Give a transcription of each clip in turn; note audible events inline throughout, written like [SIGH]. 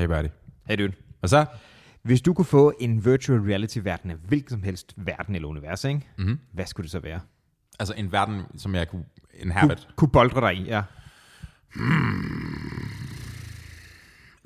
Hey, buddy. Hey dude. Hvad så? Hvis du kunne få en virtual reality-verden af hvilken som helst verden eller univers, ikke? Mhm. hvad skulle det så være? Altså en verden, som jeg kunne inhabit. kunne boldre dig i, ja.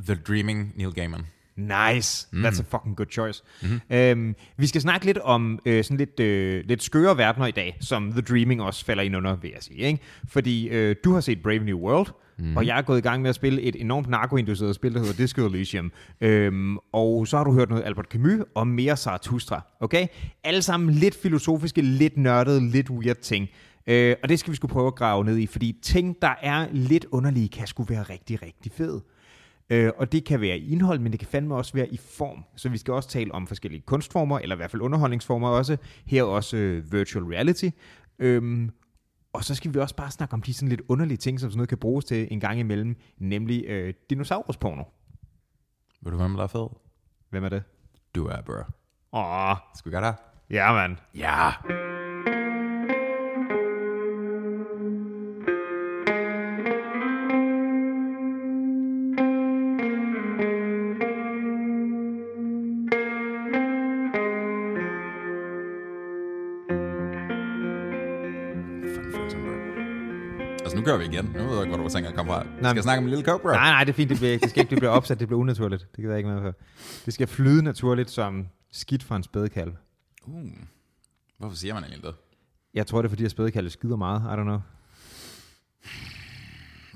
The Dreaming Neil Gaiman. Nice. Mm. That's a fucking good choice. Mm-hmm. Øhm, vi skal snakke lidt om øh, sådan lidt, øh, lidt skøre verdener i dag, som The Dreaming også falder ind under, vil jeg sige. Ikke? Fordi øh, du har set Brave New World, mm. og jeg er gået i gang med at spille et enormt narkoinduceret spil, der hedder Disco Elysium. Øhm, og så har du hørt noget Albert Camus og mere Zarathustra. Okay? Alle sammen lidt filosofiske, lidt nørdede, lidt weird ting. Øh, og det skal vi skulle prøve at grave ned i, fordi ting, der er lidt underlige, kan skulle være rigtig, rigtig fede. Øh, og det kan være i indhold, men det kan fandme også være i form. Så vi skal også tale om forskellige kunstformer, eller i hvert fald underholdningsformer også. Her også øh, virtual reality. Øhm, og så skal vi også bare snakke om de sådan lidt underlige ting, som sådan noget kan bruges til en gang imellem, nemlig øh, dinosaurusporno. Ved du, hvem der er fed? Hvem er det? Du er, bro. Åh, Skal vi gøre det? ja mand. Ja. Fucking nu gør vi igen. Nu ved jeg ikke, hvor du tænker at komme fra. Skal men- jeg snakke om en lille coke, bro? Nej, nej, det er fint. Det, bliver, det skal ikke det bliver opsat, det bliver unaturligt. Det kan jeg ikke med for. Det skal flyde naturligt som skidt fra en spædekalv. Uh. Hvorfor siger man egentlig det? Jeg tror, det er fordi, at spædekalve skyder meget. I don't know.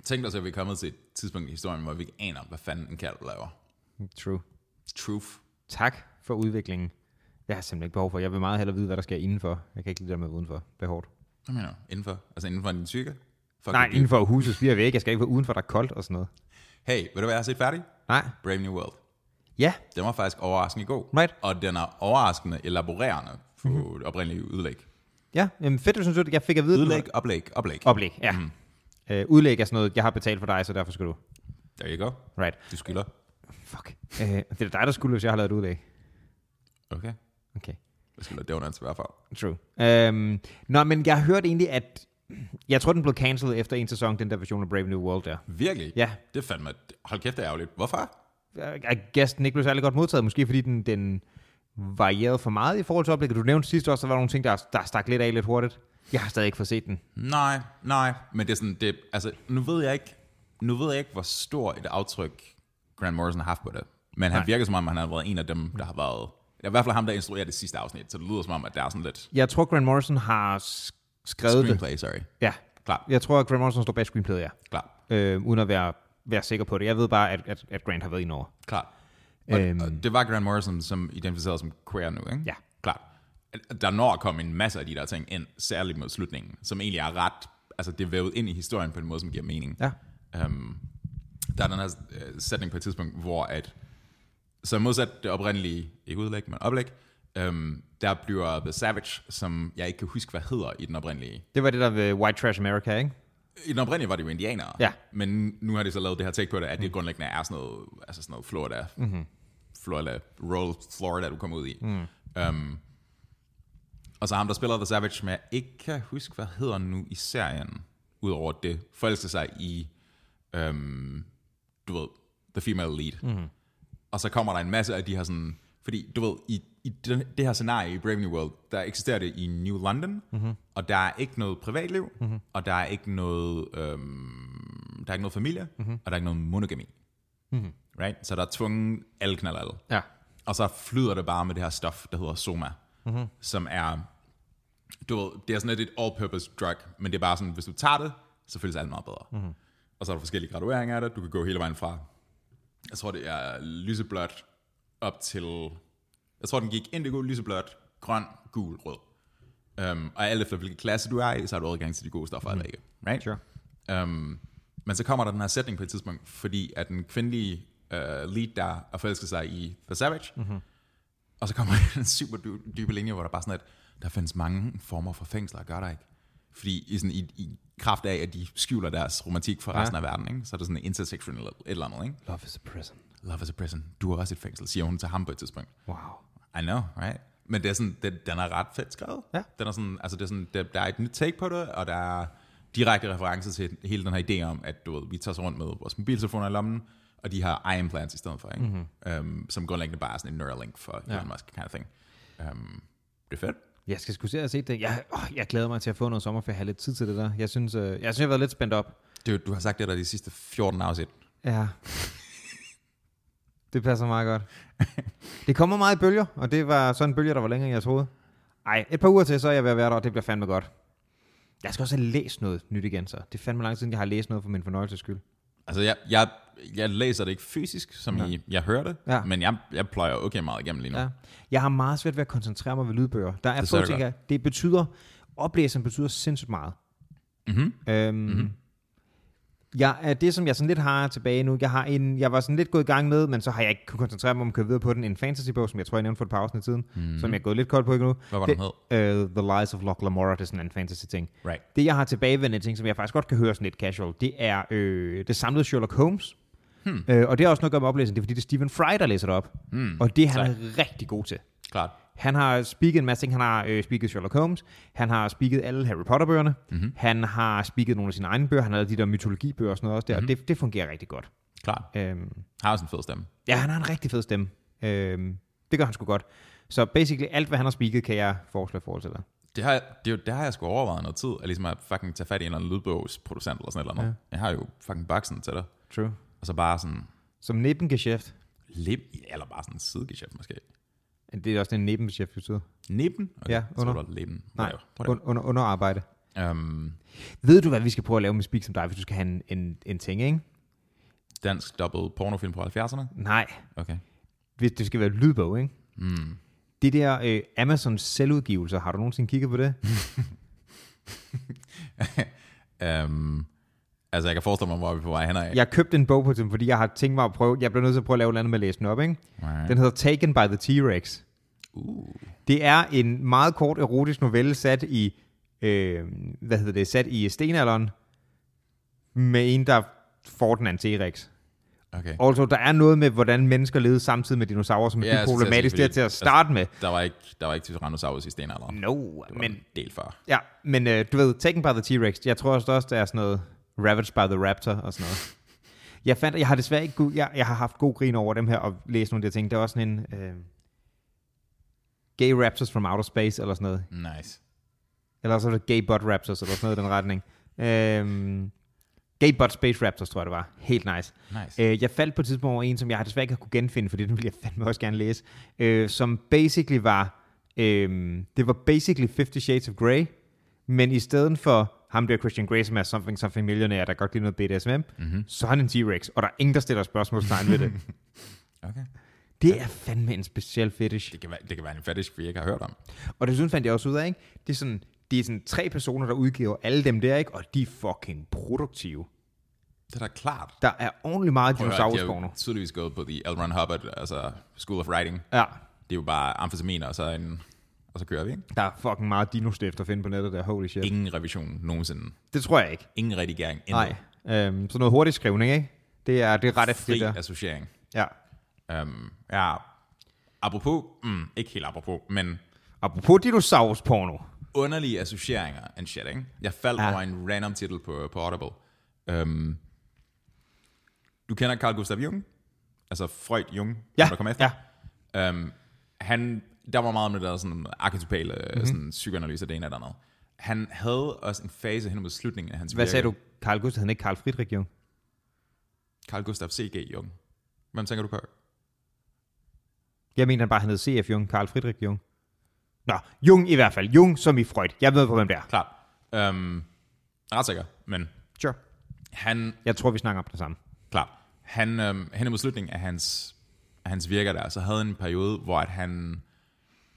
Tænk dig så, at vi er kommet til et tidspunkt i historien, hvor vi ikke aner, hvad fanden en kalv laver. True. Truth. Tak for udviklingen. Jeg har simpelthen ikke behov for. Jeg vil meget hellere vide, hvad der sker indenfor. Jeg kan ikke lide det med udenfor. Det er hårdt. Hvad mener du? Indenfor? Altså inden for din psyke? Fuck Nej, det. inden for husets fire vægge. Jeg skal ikke være udenfor, der er koldt og sådan noget. Hey, ved du hvad jeg har set færdig? Nej. Brave New World. Ja, Den var faktisk overraskende god. Right. Og den er overraskende elaborerende på mm-hmm. det oprindelige udlæg. ja. Jamen, fedt, du synes, at jeg fik at vide. Udlæg, oplæg, oplæg. Oplæg, ja. Mm. Øh, udlæg er sådan noget, jeg har betalt for dig, så derfor skal du. Der you go. Right. Du skylder. Fuck. Øh, det er dig, der skulle, hvis jeg har lavet et udlæg. Okay. Okay. Jeg skylder donuts i hvert fald. True. Øhm, nå, men jeg har hørt egentlig, at... Jeg tror, den blev cancelled efter en sæson, den der version af Brave New World der. Virkelig? Ja. Det fandt mig... Hold kæft, det er ærgerligt. Hvorfor? I guess den ikke blev særlig godt modtaget, måske fordi den, den varierede for meget i forhold til oplægget. Du nævnte sidst også, at der var nogle ting, der, der stak lidt af lidt hurtigt. Jeg har stadig ikke fået set den. Nej, nej. Men det er sådan... Det, altså, nu ved jeg ikke... Nu ved jeg ikke, hvor stor et aftryk Grant Morrison har haft på det. Men han Nej. virker som om, han har været en af dem, der har været... I hvert fald ham, der instruerer det sidste afsnit, så det lyder som om, at der er sådan lidt... Jeg tror, Grant Morrison har sk- skrevet det. Screenplay, sorry. Ja, Klar, jeg tror, at Grant Morrison står bag screenplayet, ja. klar, Øh, uden at være, være sikker på det. Jeg ved bare, at, at, at Grant har været indover. klar. Og, Øhm. og det var Grant Morrison, som identificerede som queer nu, ikke? Ja. Klart. Der når at komme en masse af de der ting ind, særligt mod slutningen, som egentlig er ret... Altså, det er vævet ind i historien på en måde, som giver mening. Ja. Um, der er den her øh, sætning på et tidspunkt, hvor at, så modsat det oprindelige, ikke udlæg, men oplæg, um, der bliver The Savage, som jeg ikke kan huske, hvad hedder i den oprindelige. Det var det der ved White Trash America, ikke? I den oprindelige var det jo indianere, Ja. men nu har de så lavet det her take på det, at det grundlæggende er sådan noget, altså sådan noget Florida, mm-hmm. Florida, rural Florida, du kommer ud i. Mm. Um, og så ham, der spiller The Savage, som jeg ikke kan huske, hvad hedder nu i serien, udover det, forelsker sig i, um, du ved, The Female Lead. Mm-hmm. Og så kommer der en masse af de her sådan, fordi du ved, i, i den, det her scenarie i Brave New World, der eksisterer det i New London, mm-hmm. og der er ikke noget privatliv, mm-hmm. og der er ikke noget, øhm, der er ikke noget familie, mm-hmm. og der er ikke noget monogami. Mm-hmm. Right? Så der er tvunget alle knaller alle. Ja. Og så flyder det bare med det her stof, der hedder Soma, mm-hmm. som er, du ved, det er sådan lidt et all-purpose drug, men det er bare sådan, hvis du tager det, så føles alt meget bedre. Mm-hmm. Og så er der forskellige gradueringer af det. Du kan gå hele vejen fra, jeg tror det er lyseblåt op til, jeg tror den gik indigo, lyseblåt, grøn, gul, rød. Um, og alt efter hvilken klasse du er i, så har du adgang til de gode stoffer mm. ikke. Right? Sure. Um, men så kommer der den her sætning på et tidspunkt, fordi at den kvindelige uh, lead der er forelsket sig i The Savage, mm-hmm. og så kommer [LAUGHS] en super dy- dybe linje, hvor der bare sådan, at der findes mange former for fængsler, gør der ikke? Fordi i, sådan, i, i kraft af, at de skjuler deres romantik for resten Ja. af verden, ikke? så er det sådan en intersection eller et eller andet. Ikke? Love is a prison. Love is a prison. Du er også et fængsel, siger hun til ham på et tidspunkt. Wow. I know, right? Men det er sådan, det, den er ret fedt skrevet. Ja. Den er sådan, altså det er sådan, der, der er et nyt take på det, og der er direkte referencer til hele den her idé om, at du ved, vi tager så rundt med vores mobiltelefoner i lommen, og de har implants i stedet for, ikke? Mm-hmm. Um, som grundlæggende bare er sådan en Neuralink for Elon Ja. Musk kind of thing. Um, det er fedt. Jeg skal sgu se at se det. Jeg, åh, jeg glæder mig til at få noget sommerferie, have lidt tid til det der. Jeg synes, øh, jeg synes, jeg har været lidt spændt op. Du, du har sagt det der de sidste 14 afsnit. Ja. [LAUGHS] det passer meget godt. Det kommer meget i bølger, og det var sådan en bølge, der var længere, end jeg troede. Ej, et par uger til, så er jeg ved at være der, og det bliver fandme godt. Jeg skal også have læst noget nyt igen, så. Det er fandme lang tid siden, jeg har læst noget for min fornøjelses skyld. Altså, jeg, jeg, jeg læser det ikke fysisk, som Ja. I, jeg hører det, Ja. men jeg, jeg pløjer okay meget igennem lige nu. Ja. Jeg har meget svært ved at koncentrere mig ved lydbøger. Der er Det få ting her. Det betyder, oplæseren betyder sindssygt meget. Mm-hmm. Øhm, mm-hmm. Jeg er det, som jeg sådan lidt har tilbage nu. Jeg, har en, jeg var sådan lidt gået i gang med, men så har jeg ikke kunnet koncentrere mig om at køre videre på den. En fantasy-bog, som jeg tror, jeg nævnte for et par afsnit siden, mm-hmm. som jeg er gået lidt kold på ikke nu. Hvad var det, den hed? Uh, The Lies of Loch Lamora, det er sådan en fantasy-ting. Right. Det, jeg har tilbagevendende ting, som jeg faktisk godt kan høre sådan lidt casual, det er øh, det samlede Sherlock Holmes. Hmm. Øh, og det har også noget at gøre med oplæsningen. Det er, fordi det er Stephen Fry, der læser det op. Mm. Og det er han er rigtig god til. Klart. Han har speaket en masse ting. Han har øh, speaket Sherlock Holmes. Han har speaket alle Harry Potter-bøgerne. Mm-hmm. Han har speaket nogle af sine egne bøger. Han har lavet de der mytologibøger og sådan noget også der. Mm-hmm. Og det, det fungerer rigtig godt. Klart. Øhm, Har også en fed stemme. ja, han har en rigtig fed stemme. Øhm, det gør han sgu godt. Så basically alt, hvad han har speaket, kan jeg foreslå forhold til dig. Det har, det, er jo- det har jeg sgu overvejet noget tid, at ligesom at fucking tage fat i en eller anden lydbogsproducent eller sådan eller andet. Ja. Jeg har jo fucking baksen til dig. True. Og så bare sådan, Som Nebengeschäft. lib, eller bare sådan en sidegeschæft måske. Det er også en Nebengeschæft, betyder. Nippen? Okay, Ja, under. var leben. Nej, Whatever. Whatever. Un, under, underarbejde. Um, Ved du, hvad vi skal prøve at lave med Speak som dig, hvis du skal have en, en, en ting, ikke? dansk dobbelt pornofilm på 70'erne? Nej, Okay. hvis det skal være lydbog, ikke? Mm. Det der øh, Amazon selvudgivelser, har du nogensinde kigget på det? um, [LAUGHS] altså, jeg kan forestille mig, hvor vi er på vej hen af. Jeg købte en bog på dem, fordi jeg har tænkt mig at prøve, jeg bliver nødt til at prøve at lave noget med at læse den op, ikke? Right. Den hedder Taken by the T-Rex. Uh. Det er en meget kort erotisk novelle sat i, øh, hvad hedder det, sat i stenalderen, med en, der får den af en T-Rex. Okay. Altså, der er noget med, hvordan mennesker levede samtidig med dinosaurer, som er Ja, til at problematisk sige, der til at starte med. Der var ikke, der var ikke Tyrannosaurus i stenalderen. No, Det var men, en del før. ja, men øh, du ved, Taken by the T-Rex, jeg tror også, også, der er sådan noget Ravaged by the Raptor og sådan noget. Jeg fandt, jeg har desværre ikke, god, jeg, jeg har haft god grin over dem her og læst nogle af de ting. Det er også sådan en øh, Gay Raptors from Outer Space eller sådan noget. Nice. Eller så er det Gay Butt Raptors eller sådan noget i den retning. Øhm, Gay Butt Space Raptors, tror jeg det var. Helt nice. Nice. Øh, jeg faldt på et tidspunkt over en, som jeg desværre ikke har kunne genfinde, fordi den ville jeg fandme også gerne læse. Øh, som basically var, øh, det var basically 50 Shades of Grey, men i stedet for ham der Christian Grey, som er something, something millionaire, der godt kan noget BDSM, mm-hmm. så er han en T-Rex, og der er ingen, der stiller spørgsmålstegn ved det. [LAUGHS] Okay. Det er fandme en speciel fetish. Det kan, være, det kan være en fetish, vi ikke har hørt om. Og desuden fandt jeg også ud af, ikke? Det er sådan, det er sådan tre personer, der udgiver alle dem der, ikke? Og de er fucking produktive. Det er da klart. Der er ordentligt meget at høre, de har tydeligvis gået på The L. Ron Hubbard, altså School of Writing. Ja, Det er jo bare amfetaminer, og så, en, og så kører vi, ikke? der er fucking meget dinostift at finde på nettet der. Holy shit. Ingen revision nogensinde. Det tror jeg ikke. Ingen redigering. Intet. Nej. Øhm, så noget hurtig skrivning, ikke? Det er, det er ret Fri det der. associering. Ja. Um, ja, apropos, mm, ikke helt apropos, men Apropos dinosaurusporno. underlige associeringer and shit, ikke? Jeg faldt Ja. over en random titel på, på Audible. Um, du kender Carl Gustav Jung? Altså Freud Jung, Ja, der kom efter? ja. Um, han, der var meget med det der sådan arketypale Mhm. mm-hmm. sådan, psykoanalyse af det ene det andet. Han havde også en fase hen mod slutningen af hans Hvad virke. sagde du? Carl Gustav, han ikke Carl Friedrich Jung? Carl Gustav C.G. Jung. Hvem tænker du på? Jeg mener bare, han hed C.F. Jung. Carl Friedrich Jung. Nå, Jung i hvert fald. Jung som i Freud. Jeg ved, på hvem det er. Klart. Um, ret sikker, men Sure. han, Jeg tror, vi snakker om det samme. klart, han øhm, hen mod slutningen af hans, af hans virker der, så havde han en periode, hvor at han,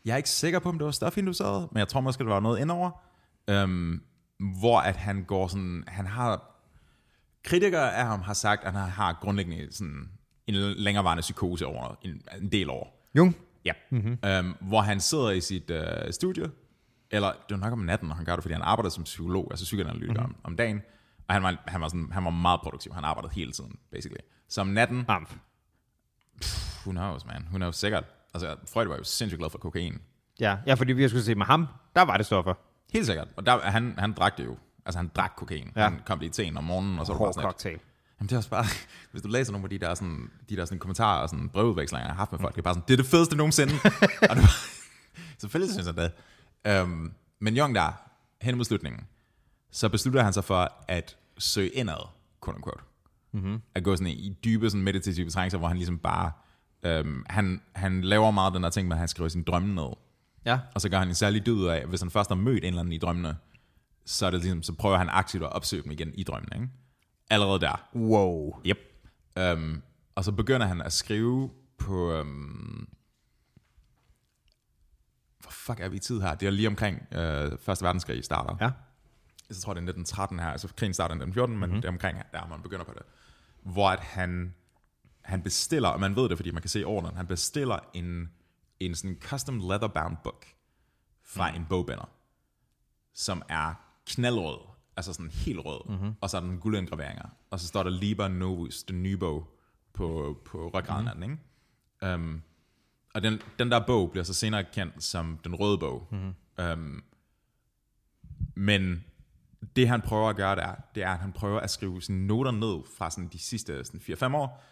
jeg er ikke sikker på, om det var stofinduceret, men jeg tror måske, det var noget indover, øhm, hvor at han går sådan, han har, kritikere af ham har sagt, at han har grundlæggende sådan en længerevarende psykose over en, en del år. Jung? Ja. Mm-hmm. Øhm, hvor han sidder i sit øh, studie, eller det var nok om natten, og han gør det, fordi han arbejder som psykolog, altså psykoanalytiker mm-hmm. om, om dagen, og han var, han, var sådan, han var meget produktiv. Han arbejdede hele tiden, basically. Så om natten, Amf. who knows, man? Who knows, sikkert. Altså, Freud var jo sindssygt glad for kokain. Ja, ja, fordi vi skulle se med ham, der var det stoffer. Helt sikkert. Og der, han, han drak det jo. Altså, han drak kokain. Ja. Han kom lige til en om morgenen, og så var det bare Hård sådan cocktail. Jamen, det er også bare, [LAUGHS] hvis du læser nogle af de der, sådan, de der sådan, kommentarer og sådan, brevudvekslinger, jeg har haft med folk, det er bare sådan, det er det fedeste nogensinde. [LAUGHS] og det var, [LAUGHS] selvfølgelig synes jeg det. Um, men Young der, hen mod slutningen, så beslutter han sig for at søge indad, quote unquote. Mm-hmm. At gå sådan i dybe sådan meditative trængelser, hvor han ligesom bare, um, han, han laver meget den der ting med, at han skriver sin drømme ned. Ja. Og så gør han en særlig dyd af, at hvis han først har mødt en eller anden i drømmene, så, er det ligesom, så prøver han aktivt at opsøge dem igen i drømmene. Ikke? Allerede der. Wow. Yep. Um, og så begynder han at skrive på... Um, hvor fuck er vi i tid her? Det er lige omkring uh, Første Verdenskrig starter. Ja. Så tror jeg, det er 1913 her. Altså krigen starter i 1914, men mm-hmm. det er omkring der, man begynder på det. Hvor at han, han bestiller, og man ved det, fordi man kan se ordenen, han bestiller en, en sådan custom leather-bound book fra mm. en bogbinder, som er knaldrød, altså sådan helt rød, mm-hmm. og så er der nogle guldindgraveringer, og så står der Liber Novus, den nye bog, på, på ryggraden mm-hmm. af den, ikke? Um, og den, den der bog bliver så senere kendt som den røde bog. Mm-hmm. Um, men det han prøver at gøre der, det er, at han prøver at skrive sådan noter ned fra sådan de sidste sådan 4-5 år,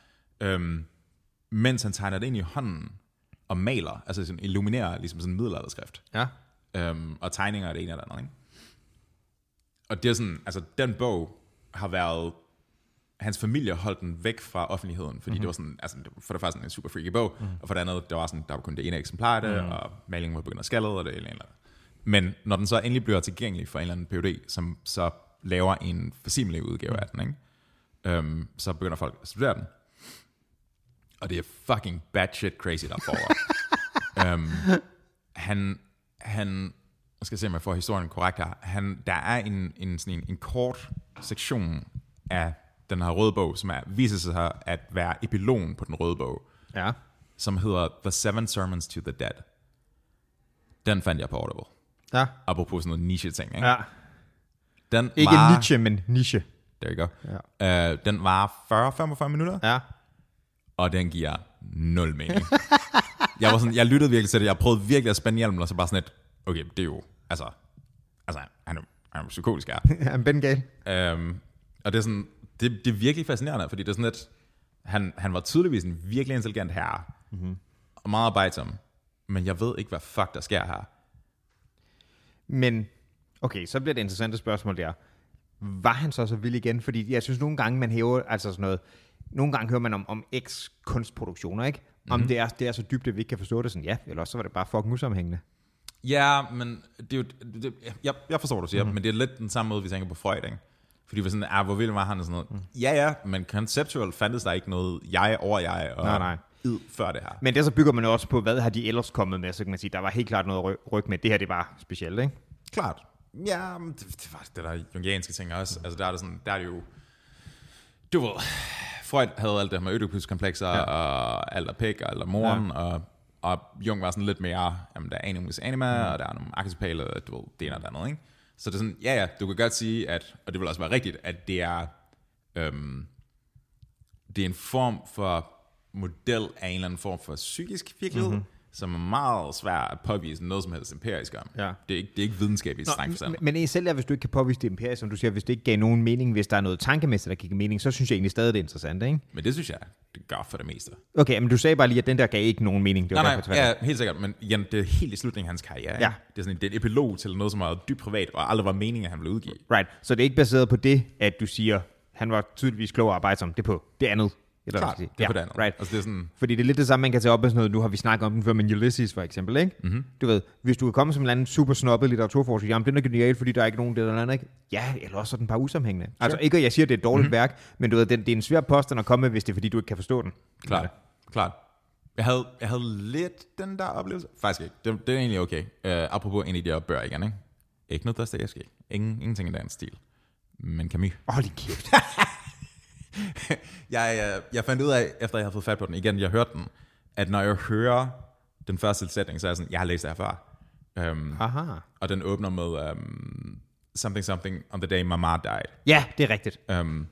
um, mens han tegner det ind i hånden og maler, altså sådan illuminerer ligesom sådan middelalderskrift. Ja. Um, og tegninger af det ene eller andet, ikke? Og det er sådan, altså den bog har været, hans familie holdt den væk fra offentligheden, fordi mm-hmm. det var sådan, altså for det første en super freaky bog, mm. og for det andet, der var sådan, der var kun det ene eksemplar af det, mm. og malingen var begyndt at skalle, og det eller andet. Men når den så endelig bliver tilgængelig for en eller anden PhD, som så laver en facsimile udgave mm. af den, ikke? Um, så begynder folk at studere den. Og det er fucking bad shit crazy der foregår. um, [LAUGHS] han, han jeg skal se, om jeg får historien korrekt her. Han, der er en, en, sådan en, en kort sektion af den her røde bog, som er, viser sig at være epilogen på den røde bog, Ja. som hedder The Seven Sermons to the Dead. Den fandt jeg på Audible. Ja. Apropos sådan noget niche-ting, ikke? Ja. Den Ikke var, niche, men niche. There you go. Ja. Uh, den var 40-45 minutter, Ja. Og den giver nul mening. jeg, var sådan, jeg lyttede virkelig til det, jeg prøvede virkelig at spænde hjelmen, og så bare sådan et, okay, det er jo, altså, altså han er, han er psykotisk her. [LAUGHS] Han Ben Gale. Um, og det er sådan, det, det er virkelig fascinerende, fordi det er sådan lidt, han, han var tydeligvis en virkelig intelligent herre, mm-hmm. og meget arbejdsom, men jeg ved ikke, hvad fuck der sker her. Men, okay, så bliver det interessante spørgsmål der. Var han så så vild igen? Fordi jeg synes nogle gange, man hæver, altså sådan noget, nogle gange hører man om, om X-kunstproduktioner, ikke? Om mm-hmm. det, er, det er så dybt, at vi ikke kan forstå det sådan, ja, eller også så var det bare fucking usammenhængende. Ja, men det er jo, det, jeg, jeg forstår, hvad du siger, mm. men det er lidt den samme måde, vi tænker på Freud, ikke? Fordi vi sådan, ah, hvor vild var han og sådan noget. Mm. Ja, ja, men konceptuelt fandtes der ikke noget jeg over jeg og Nej, nej. id før det her. Men det så bygger man også på, hvad har de ellers kommet med, så kan man sige, der var helt klart noget ry- ryg med. Det her, det var specielt, ikke? Klart. Ja, det, det var det der jungianske ting også. Altså der er det sådan, der er det jo, du ved, Freud havde alt det her med Oedipus-komplekser, ja. og alt er pæk, og alt er moren, ja. og, og Jung var sådan lidt mere, jamen der er animus anima, mm. og der er nogle arketypale, du ved, det ene og det andet, ikke? Så det er sådan, ja ja, du kan godt sige, at, og det vil også være rigtigt, at det er, øhm, det er en form for model af en eller anden form for psykisk virkelighed, mm-hmm. Som er meget svær at påvise noget som helst empirisk om. Ja. Det, er ikke, det er ikke videnskab i streng forstand. Men, men selv er, hvis du ikke kan påvise det empirisk, som du siger, hvis det ikke gav nogen mening, hvis der er noget tankemæssigt, der kan give mening, så synes jeg egentlig stadig, det er interessant, ikke? Men det synes jeg, det gør for det meste. Okay, men du sagde bare lige, at den der gav ikke nogen mening. Det var Nej, derfor, nej, ja, helt sikkert, men igen, det er helt i slutningen af hans karriere. ikke? Ja. Det er sådan det er et epilog til noget, som er dybt privat, og aldrig var meningen, at han ville udgive. Right, så det er ikke baseret på det, at du siger, han var tydeligvis klog og arbejdsom. Det er på det andet. Eller Klart, det er det andet. Right. Altså det er sådan, Fordi det er lidt det samme, man kan tage op med sådan noget. Nu har vi snakket om den før, men Ulysses for eksempel, ikke? Mm-hmm. Du ved, hvis du kan komme som en eller anden super snobbet litteraturforsker, jamen den er genial, fordi der er ikke nogen det eller andet, ikke? Ja, eller også er den bare usammenhængende. Sure. Altså ikke, at jeg siger, at det er et dårligt mm-hmm. værk, men du ved, det, det er en svær påstand at komme med, hvis det er, fordi du ikke kan forstå den. klart, klart. Jeg havde, jeg havde lidt den der oplevelse. Faktisk ikke. Det, det er egentlig okay. Uh, apropos en af de her bør igen, ikke? Ikke noget Dostoyevsky. Ingen, ingenting i den stil. Men Camus. Hold din kæft. [LAUGHS] [LAUGHS] jeg, jeg, jeg fandt ud af, efter jeg havde fået fat på den, igen, jeg hørte den, at når jeg hører den første sætning, så er jeg sådan, jeg har læst det her før. Um, Aha. og den åbner med um, something something on the day my mom died. Ja, det er rigtigt. Um,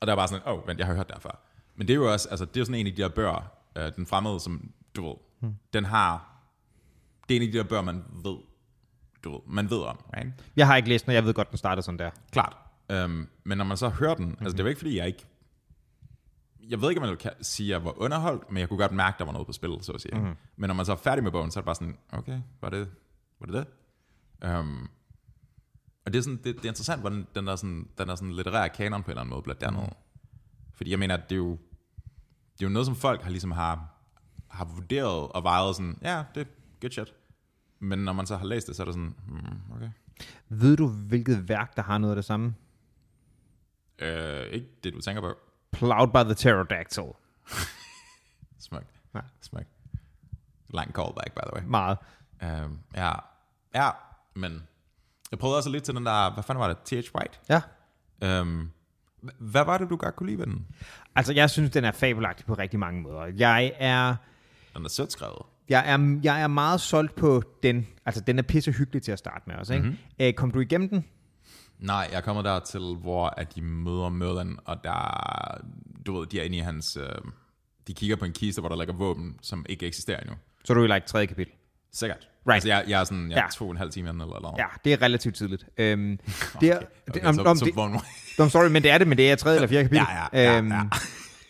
og der var bare sådan, åh, oh, vent, jeg har hørt det her før. Men det er jo også, altså det er jo sådan en af de der bøger, uh, den fremmede, som du ved, hmm. den har, det er en af de der bøger, man ved, du ved, man ved om, right? Jeg har ikke læst den, og jeg ved godt, den startede sådan der. Klart. Um, men når man så hører den, mm-hmm. altså det er jo ikke fordi, jeg ikke jeg ved ikke, om jeg vil ka- sige, at jeg var underholdt, men jeg kunne godt mærke, at der var noget på spil, så at sige. Mm-hmm. Men når man så er færdig med bogen, så er det bare sådan, okay, var det var det? det? Um, og det er, sådan, det, det er interessant, hvordan den der, sådan, den der sådan litterære kanon på en eller anden måde bliver dannet. Mm. Fordi jeg mener, at det er jo, det er jo noget, som folk har, ligesom har, har vurderet og vejet sådan, ja, det er good shit. Men når man så har læst det, så er det sådan, hmm, okay. Ved du, hvilket værk, der har noget af det samme? Uh, ikke det, du tænker på. Plowed by the Pterodactyl. [LAUGHS] Smukt. Ja. Smukt. Lang callback, by the way. Meget. Um, ja, ja, men jeg prøvede også lidt til den der, hvad fanden var det, T.H. White? Ja. Um, hvad var det, du godt kunne lide ved den? Altså, jeg synes, den er fabelagtig på rigtig mange måder. Jeg er... Den er sødt skrevet. Jeg er, jeg er meget solgt på den. Altså, den er pisse hyggelig til at starte med også, ikke? Mm-hmm. kom du igennem den? Nej, jeg er kommet der til, hvor at de møder Merlin, og der, du ved, de er inde i hans, øh, de kigger på en kiste, hvor der ligger våben, som ikke eksisterer endnu. Så er du i like tredje kapitel. Sikkert. Right. Altså, jeg, jeg er sådan, jeg er Ja. to og en halv time eller noget. Ja, det er relativt tidligt. Øhm, [LAUGHS] det er, det, Okay, om, så, om, så, det, [LAUGHS] sorry, men det er det, men det er tredje eller fjerde [LAUGHS] kapitel. Ja, ja, ja, Øhm, ja.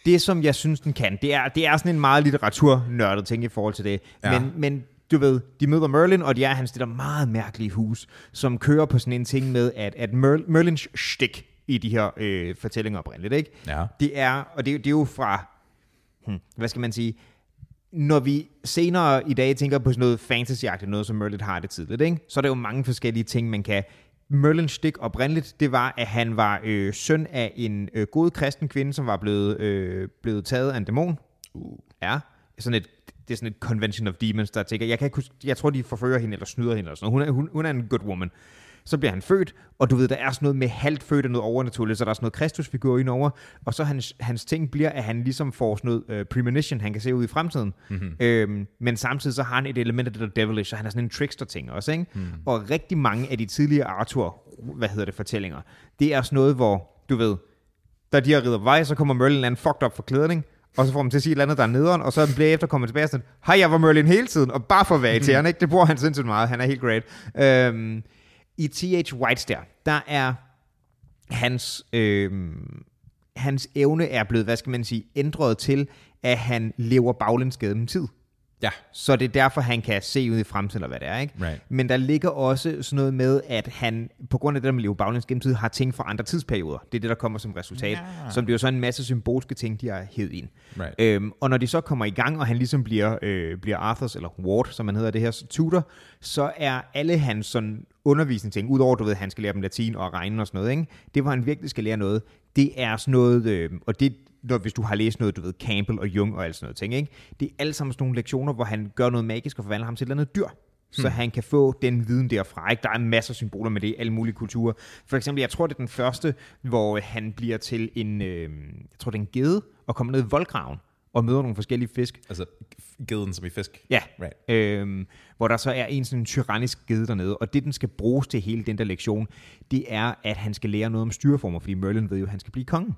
Det, som jeg synes, den kan, det er, det er sådan en meget litteraturnørdet ting i forhold til det. Ja. Men, men du ved, de møder Merlin, og de er hans det der meget mærkelige hus, som kører på sådan en ting med, at, at Mer, Merlins stik i de her øh, fortællinger oprindeligt, ikke? Ja. Det er, og det, det er jo fra, hmm, hvad skal man sige, når vi senere i dag tænker på sådan noget fantasy noget som Merlin har det tidligt, ikke? så er der jo mange forskellige ting, man kan... Merlins stik oprindeligt, det var, at han var øh, søn af en øh, god kristen kvinde, som var blevet, øh, blevet taget af en dæmon. Uh. Ja, sådan et, det er sådan et convention of demons, der tænker, jeg, kan ikke huske, jeg tror, de forfører hende eller snyder hende eller sådan noget. Hun er, hun, hun er en good woman. Så bliver han født, og du ved, der er sådan noget med halvt født og noget overnaturligt, så der er sådan noget kristusfigur indover, og så hans, hans ting bliver, at han ligesom får sådan noget øh, premonition, han kan se ud i fremtiden. Mm-hmm. Øhm, men samtidig så har han et element af det der devilish, så han er sådan en trickster-ting også, ikke? Mm. Og rigtig mange af de tidligere Arthur, hvad hedder det, fortællinger, det er sådan noget, hvor, du ved, da de har rider vej, så kommer Merlin en fucked up forklædning, og så får man til at sige et eller andet, der er nederen, og så bliver efter kommer tilbage og sådan, hej, jeg var Merlin hele tiden, og bare for at være irriterende, ikke? Det bruger han sindssygt meget, han er helt great. Øhm, I T.H. Whites der, der er hans, øhm, hans evne er blevet, hvad skal man sige, ændret til, at han lever baglæns gennem tid. Ja. Så det er derfor, han kan se ud i fremtiden, eller hvad det er. Ikke? Right. Men der ligger også sådan noget med, at han på grund af det der med at leve baglæns gennem tid, har ting fra andre tidsperioder. Det er det, der kommer som resultat. Ja. Som bliver så en masse symbolske ting, de har hævet ind. Right. Øhm, og når de så kommer i gang, og han ligesom bliver, øh, bliver Arthurs, eller Ward, som han hedder det her, tutor, så er alle hans sådan undervisningsting, udover du ved, at han skal lære dem latin og regne og sådan noget, ikke? det hvor han virkelig skal lære noget, det er sådan noget, øh, og det når, hvis du har læst noget, du ved, Campbell og Jung og alt sådan noget ting, ikke? det er alle sammen sådan nogle lektioner, hvor han gør noget magisk og forvandler ham til et eller andet dyr så han kan få den viden derfra. Ikke? Der er masser af symboler med det i alle mulige kulturer. For eksempel, jeg tror, det er den første, hvor han bliver til en, øh, jeg tror, det er en gede, og kommer ned i voldgraven og møder nogle forskellige fisk. Altså, geden som i fisk. Ja, Right. øhm, hvor der så er en sådan tyrannisk gede dernede, og det, den skal bruges til hele den der lektion, det er, at han skal lære noget om styreformer, fordi Merlin ved jo, at han skal blive konge.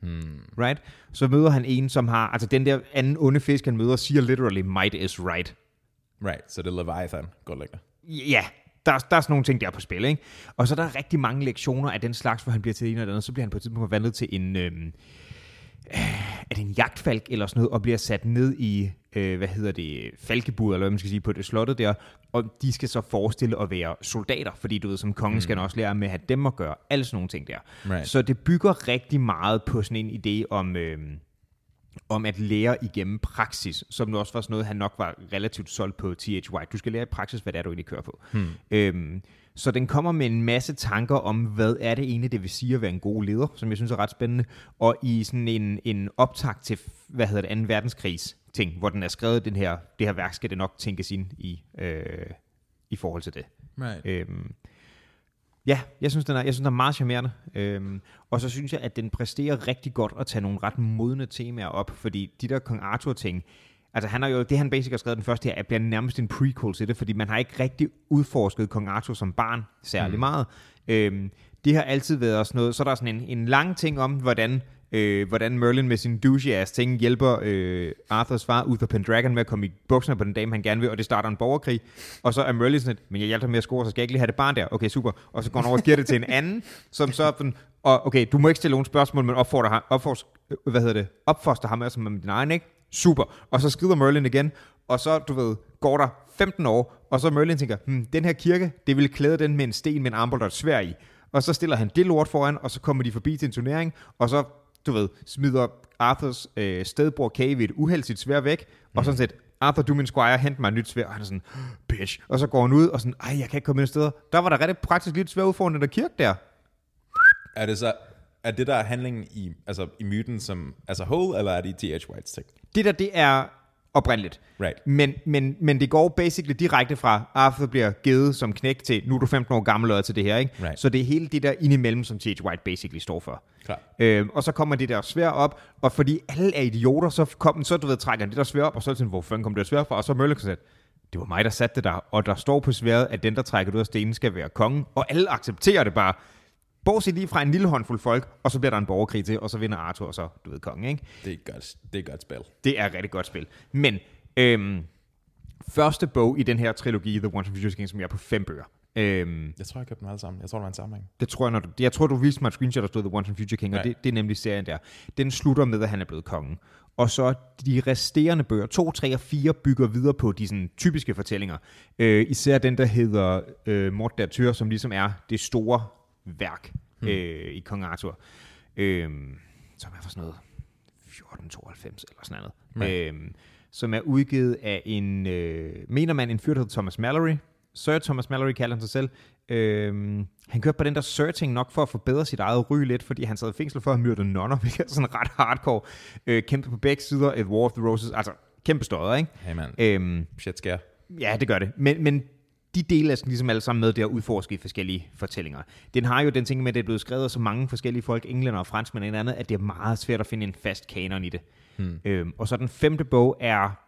Hmm. Right? Så møder han en, som har, altså den der anden onde fisk, han møder, siger literally, might is right. Right, så det er Leviathan. Godt lækker. Ja, der, der er sådan nogle ting, der er på spil, ikke? Og så er der rigtig mange lektioner af den slags, hvor han bliver til en eller andet, så bliver han på et tidspunkt forvandlet til en, øhm, øh, er det en jagtfalk eller sådan noget, og bliver sat ned i, øh, hvad hedder det, falkebur, eller hvad man skal sige, på det slottet der, og de skal så forestille at være soldater, fordi du ved, som kongen mm. skal også lære med at have dem at gøre, alle sådan nogle ting der. Right. Så det bygger rigtig meget på sådan en idé om, øh, om at lære igennem praksis, som nu også var sådan noget, han nok var relativt solgt på T.H. White. Du skal lære i praksis, hvad det er, du egentlig kører på. Hmm. Øhm, så den kommer med en masse tanker om, hvad er det egentlig, det vil sige at være en god leder, som jeg synes er ret spændende. Og i sådan en, en optakt til, hvad hedder det, 2. verdenskrigs ting, hvor den er skrevet, den her, det her værk skal det nok tænkes ind i, øh, i forhold til det. Right. Øhm, ja, jeg synes, den er, jeg synes, den er meget charmerende. Øhm, og så synes jeg, at den præsterer rigtig godt at tage nogle ret modne temaer op, fordi de der Kong Arthur-ting, altså han har jo, det han basic har skrevet den første her, bliver nærmest en prequel til det, fordi man har ikke rigtig udforsket Kong Arthur som barn særlig mm. meget. Øhm, det har altid været sådan noget, så er der sådan en, en lang ting om, hvordan øh, hvordan Merlin med sin douche-ass ting hjælper øh, Arthurs far, Uther Pendragon, med at komme i bukserne på den dame, han gerne vil, og det starter en borgerkrig. Og så er Merlin sådan, men jeg hjælper med at score, så skal jeg ikke lige have det barn der. Okay, super. Og så går han over og giver det til en anden, som så sådan, og okay, du må ikke stille nogen spørgsmål, men opfordrer ham, opfordrer, øh, hvad hedder det, opfoster ham altså med din egen, ikke? Super. Og så skrider Merlin igen, og så, du ved, går der 15 år, og så Merlin tænker, hmm, den her kirke, det ville klæde den med en sten med en armbold og et svær i. Og så stiller han det lort foran, og så kommer de forbi til en turnering, og så, du ved, smider Arthurs øh, stedbror Cave et uheld sit svær væk, mm. og sådan set, Arthur, du min squire, hent mig et nyt svær. Og han er sådan, bitch. Og så går han ud og sådan, ej, jeg kan ikke komme ind steder. Der var der rigtig praktisk lidt svær ud foran den der kirke der. Er det så, er det der handlingen i, altså i myten som, altså whole, eller er det i T.H. Whites tekst? Det der, det er oprindeligt. Right. Men, men, men det går basically direkte fra, Arthur bliver givet som knæk til, nu er du 15 år gammel og til det her, ikke? Right. Så det er hele det der indimellem, som T.H. White basically står for. Klar. Øhm, og så kommer det der svær op, og fordi alle er idioter, så, kom, så du ved, trækker han det der svær op, og så er det sådan, hvor fanden kom det der svær fra? Og så er Merlin sagt, det var mig, der satte det der, og der står på sværet, at den, der trækker det ud af stenen, skal være kongen, og alle accepterer det bare. Bortset lige fra en lille håndfuld folk, og så bliver der en borgerkrig til, og så vinder Arthur, og så, du ved, kongen, ikke? Det er et godt, det er et godt spil. Det er et rigtig godt spil. Men øhm, første bog i den her trilogi, The Once and Future King, som jeg er på fem bøger. Øhm, Jeg tror, jeg købte dem alle sammen. Jeg tror, det var en samling. det tror jeg, når du, jeg tror, du viste mig et screenshot, der stod The Once and Future King, og Ja. det, det er nemlig serien der. Den slutter med, at han er blevet kongen. Og så de resterende bøger, 2, 3 og 4, bygger videre på de sådan, typiske fortællinger. Øh, især den, der hedder øh, Mort der som ligesom er det store værk hmm. øh, i Kong Arthur. Øh, som er for sådan noget 1492 eller sådan noget. Right. Øh, som er udgivet af en, øh, mener man, en fyr, der hedder Thomas Mallory. Sir Thomas Mallory kalder han sig selv. Øhm, han kørte på den der searching nok for at forbedre sit eget ry lidt, fordi han sad i fængsel for at myrde nonner, [LAUGHS] hvilket er sådan ret hardcore. Øh, kæmpe på begge sider, et War of the Roses, altså kæmpe støder, ikke? Hey man, Øhm, shit sker. ja, det gør det. Men, men de dele er sådan ligesom alle sammen med det at udforske i forskellige fortællinger. Den har jo den ting med, at det er blevet skrevet af så mange forskellige folk, englænder og franskmænd og andet, at det er meget svært at finde en fast kanon i det. Hmm. Øhm, og så den femte bog er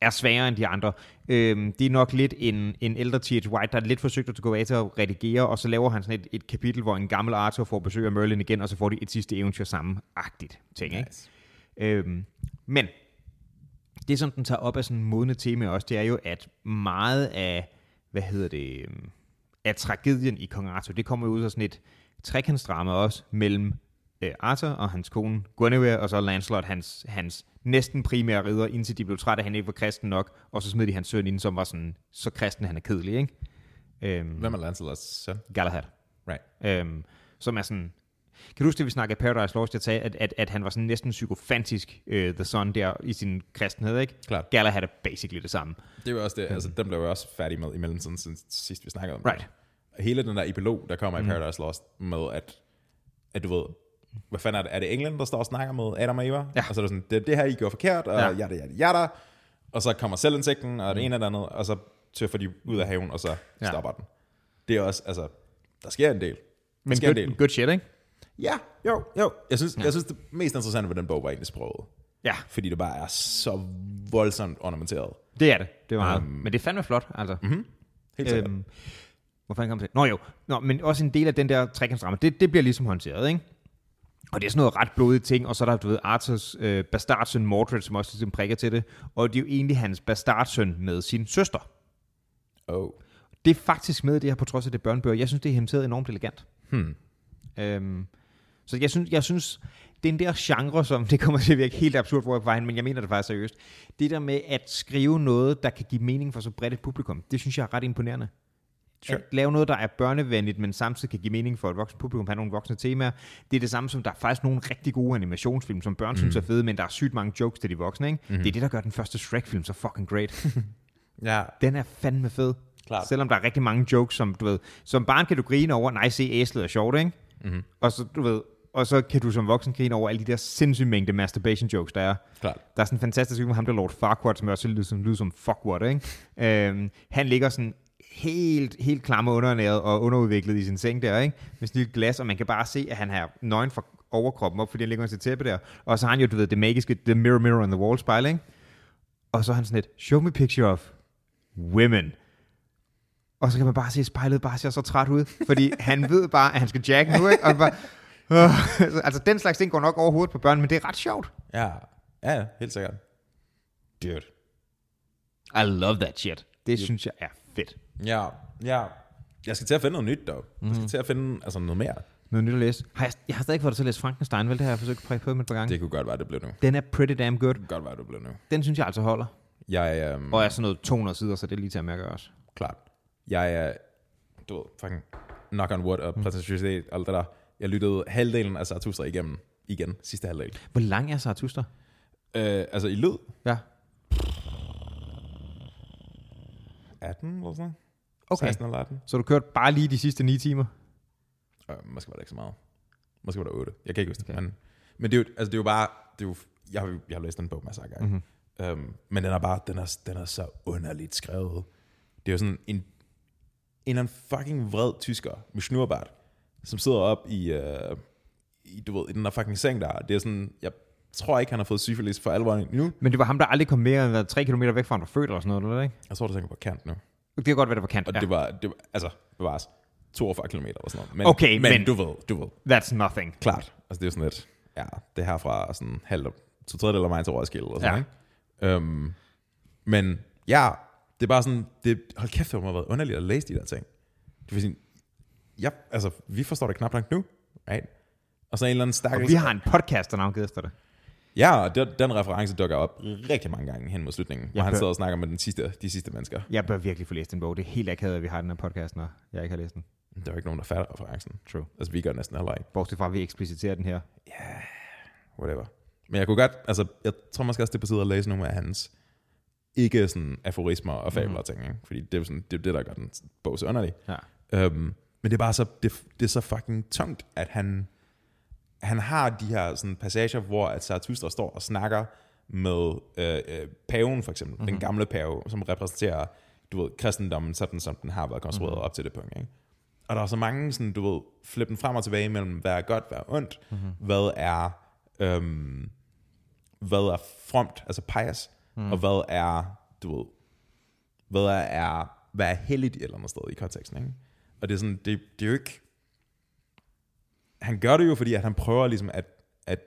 er sværere end de andre. Øhm, det er nok lidt en, en ældre T.H. White, der er lidt forsøgt at gå af til at redigere, og så laver han sådan et, et kapitel, hvor en gammel Arthur får besøg af Merlin igen, og så får de et sidste eventyr sammen. Agtigt ting, ikke? Nice. Øhm, men det, som den tager op af sådan modne tema også, det er jo, at meget af, hvad hedder det, øhm, af tragedien i Kong Arthur, det kommer jo ud af sådan et trekantsdrama også mellem øh, Arthur og hans kone Guinevere, og så Lancelot, hans, hans næsten primære ridder, indtil de blev trætte, at han ikke var kristen nok, og så smed de hans søn ind, som var sådan, så kristen han er kedelig, ikke? Øhm, Hvem er Lancelots søn? Galahad Right. øhm, som er sådan... Kan du huske det, vi snakkede i Paradise Lost, jeg sagde, at, at, at han var sådan næsten psykofantisk, uh, The Son, der i sin kristenhed, ikke? Klart. Galahad er basically det samme. Det var også det, altså dem blev jeg også færdig med i mellemtiden, siden sidst vi snakkede om Right. det. Hele den der epilog, der kommer i Paradise Lost, med at, at du ved, hvad fanden er det? Er det England, der står og snakker med Adam og Eva? Ja. Og så er det sådan, det det her, I gjorde forkert, og Ja. ja. jada, jada, jada. Og så kommer selvindsigten, og det ene og det andet, og så tøffer de ud af haven, og så Ja. stopper den. Det er også, altså, der sker en del. Men good, good shit, ikke? Ja, jo, jo. Jeg synes, ja. jeg synes, det mest interessante ved den bog var egentlig sproget. Ja, Fordi det bare er så voldsomt ornamenteret. det er det. Det var Um, um, Men det er fandme flot, altså. Mm-hmm. Helt sikkert. Øhm, hvor fanden kom det? Nå jo, Nå, men også en del af den der trekantsdrama, det, det bliver ligesom håndteret, ikke? Og det er sådan noget ret blodigt ting, og så er der, du ved, Arthurs øh, bastardsøn Mordred, som også ligesom prikker til det, og det er jo egentlig hans bastardsøn med sin søster. Oh. Det er faktisk med det her, på trods af det er børnebøger. Jeg synes, det er hæmtet enormt elegant. Hmm. Øhm, så jeg synes, jeg synes, den der genre, som det kommer til at virke helt absurd, hvor jeg er på vej hen, men jeg mener det faktisk seriøst, det der med at skrive noget, der kan give mening for så bredt et publikum, det synes jeg er ret imponerende. Sure. At lave noget, der er børnevenligt, men samtidig kan give mening for et voksen publikum, have nogle voksne temaer. Det er det samme som, der er faktisk nogle rigtig gode animationsfilm, som børn mm. synes er fede, men der er sygt mange jokes til de voksne. Ikke? Mm. Det er det, der gør den første Shrek-film så fucking great. [LAUGHS] Ja, den er fandme fed. Klart. Selvom der er rigtig mange jokes, som du ved, som barn kan du grine over, nej, se, æslet er sjovt, ikke? Mhm. Og så, du ved, og så kan du som voksen grine over alle de der sindssyge mængde masturbation jokes, der er. klart. Der er sådan en fantastisk film med ham, der Lord Farquaad, som også lyder som, lyder som fuckwhat, ikke? øhm, han ligger sådan helt, helt klam og underernæret og underudviklet i sin seng der, ikke? Med sådan et glas, og man kan bare se, at han har nøgen fra overkroppen op, fordi han ligger under sit tæppe der. Og så har han jo, du ved, det magiske, the mirror, mirror on the wall spejl, ikke? Og så er han sådan et, show me picture of women. Og så kan man bare se, at spejlet bare ser så træt ud, fordi han ved bare, at han skal jack nu, ikke? Og bare, [LAUGHS] altså, den slags ting går nok over hovedet på børn, men det er ret sjovt. Ja, ja, helt sikkert. Dude. I love that shit. Det synes jeg er fedt. Ja, ja. Jeg skal til at finde noget nyt, dog. Jeg skal til at finde altså, noget mere. Noget nyt at læse. Har jeg, jeg har stadig ikke fået dig til at læse Frankenstein, vel? Det har jeg forsøgt at præge på med et par gange. Det kunne godt være, det blev nu. Den er pretty damn good. Det kunne godt være, det blev nu. Den synes jeg altså holder. Jeg øhm, Og er sådan noget 200 sider, så det er lige til at mærke også. klart. Jeg er, du ved, fucking knock on wood og prætentiøsitet og alt det der. Jeg lyttede halvdelen af Zarathustra igennem igen, sidste halvdel. Hvor lang er Zarathustra? Øh, altså i lyd, Ja. 18 eller sådan noget. Okay. 16 eller 18. Så du kørte bare lige de sidste 9 timer? Øh, måske var det ikke så meget. Måske var det 8. Jeg kan ikke huske det. Okay. Men, men det, er jo, altså, det er jo bare... Det er jo, jeg, har, jeg har læst den bog masser af gange. Mm-hmm. Um, men den er bare... Den er, den er så underligt skrevet. Det er jo sådan en... En eller anden fucking vred tysker med schnurrbart, som sidder op i, uh, i, du ved, i den der fucking seng der. Det er sådan... Jeg tror ikke, han har fået syfilis for alvor endnu. Men det var ham, der aldrig kom mere end hvad, 3 km væk fra, han var født eller sådan noget, eller ikke? Jeg tror, det er sikkert på kant nu. Det kan godt være, det var kant. Og Ja. det var... Det var altså, det var altså 42 km eller sådan noget. Men, Okay, men, men- du ved, du ved. That's nothing. Klart. Altså det er sådan lidt, ja, det er herfra sådan halvt, to tredjedel af vejen til Roskilde og sådan, Ja. ikke? Um, men ja, det er bare sådan, det, hold kæft, det have været underligt at læse de der ting. Det vil sige, ja, altså, vi forstår det knap nok nu, right? Og så en eller anden stak. Og vi har en podcast, der navngivet efter det. Ja, og den, den reference dukker op rigtig mange gange hen mod slutningen, hvor Jeg han hør- sidder og snakker med den sidste, de sidste mennesker. Jeg bør virkelig få læst en bog. Det er helt akavet, at vi har den her podcast, når jeg ikke har læst den. Der er jo ikke nogen, der fatter referencen. True. Altså, vi gør næsten heller ikke. Bortset fra, at vi ekspliciterer den her. whatever. Men jeg kunne godt, altså, jeg tror måske også, det er på tide at læse nogle af hans ikke sådan aforismer og fabler og ting, ikke? fordi det er sådan, det, er det, der gør den bog så underlig. Ja. Um, men det er bare så, det, det er så fucking tungt, at han, han har de her sådan passager, hvor at Zarathustra står og snakker med øh, øh, paven for eksempel, mm-hmm. den gamle pave, som repræsenterer, du ved, kristendommen sådan, som den har været konstrueret mm-hmm. op til det punkt. Ikke? Og der er så mange, sådan, du ved, flippen frem og tilbage mellem, hvad er godt, hvad er ondt, mm-hmm. hvad er, øhm, hvad er fromt, altså pious, mm. og hvad er, du ved, hvad er, er hvad er heldigt et eller andet sted i konteksten, ikke? Og det er sådan, det, det er jo ikke, han gør det jo, fordi at han prøver ligesom at, at,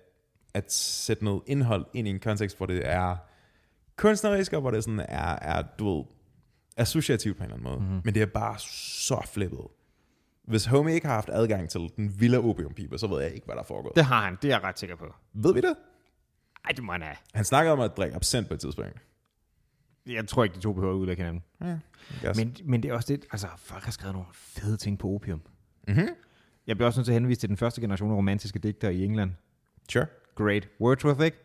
at sætte noget indhold ind i en kontekst, hvor det er kunstnerisk, og hvor det sådan er, er du ved, associativt på en eller anden måde. Mm-hmm. Men det er bare så flippet. Hvis Homie ikke har haft adgang til den vilde opiumpibe, så ved jeg ikke, hvad der er foregået. Det har han, det er jeg ret sikker på. Ved vi det? Ej, det må han have. Han snakkede om at drikke absint på et tidspunkt. Jeg tror ikke, de to behøver at udlægge hinanden. Ja, yes. Men, men det er også det, altså folk har skrevet nogle fede ting på opium. mm-hmm. Jeg bliver også nødt til at henvise til den første generation af romantiske digtere i England. Sure. Great. Wordsworth, ikke?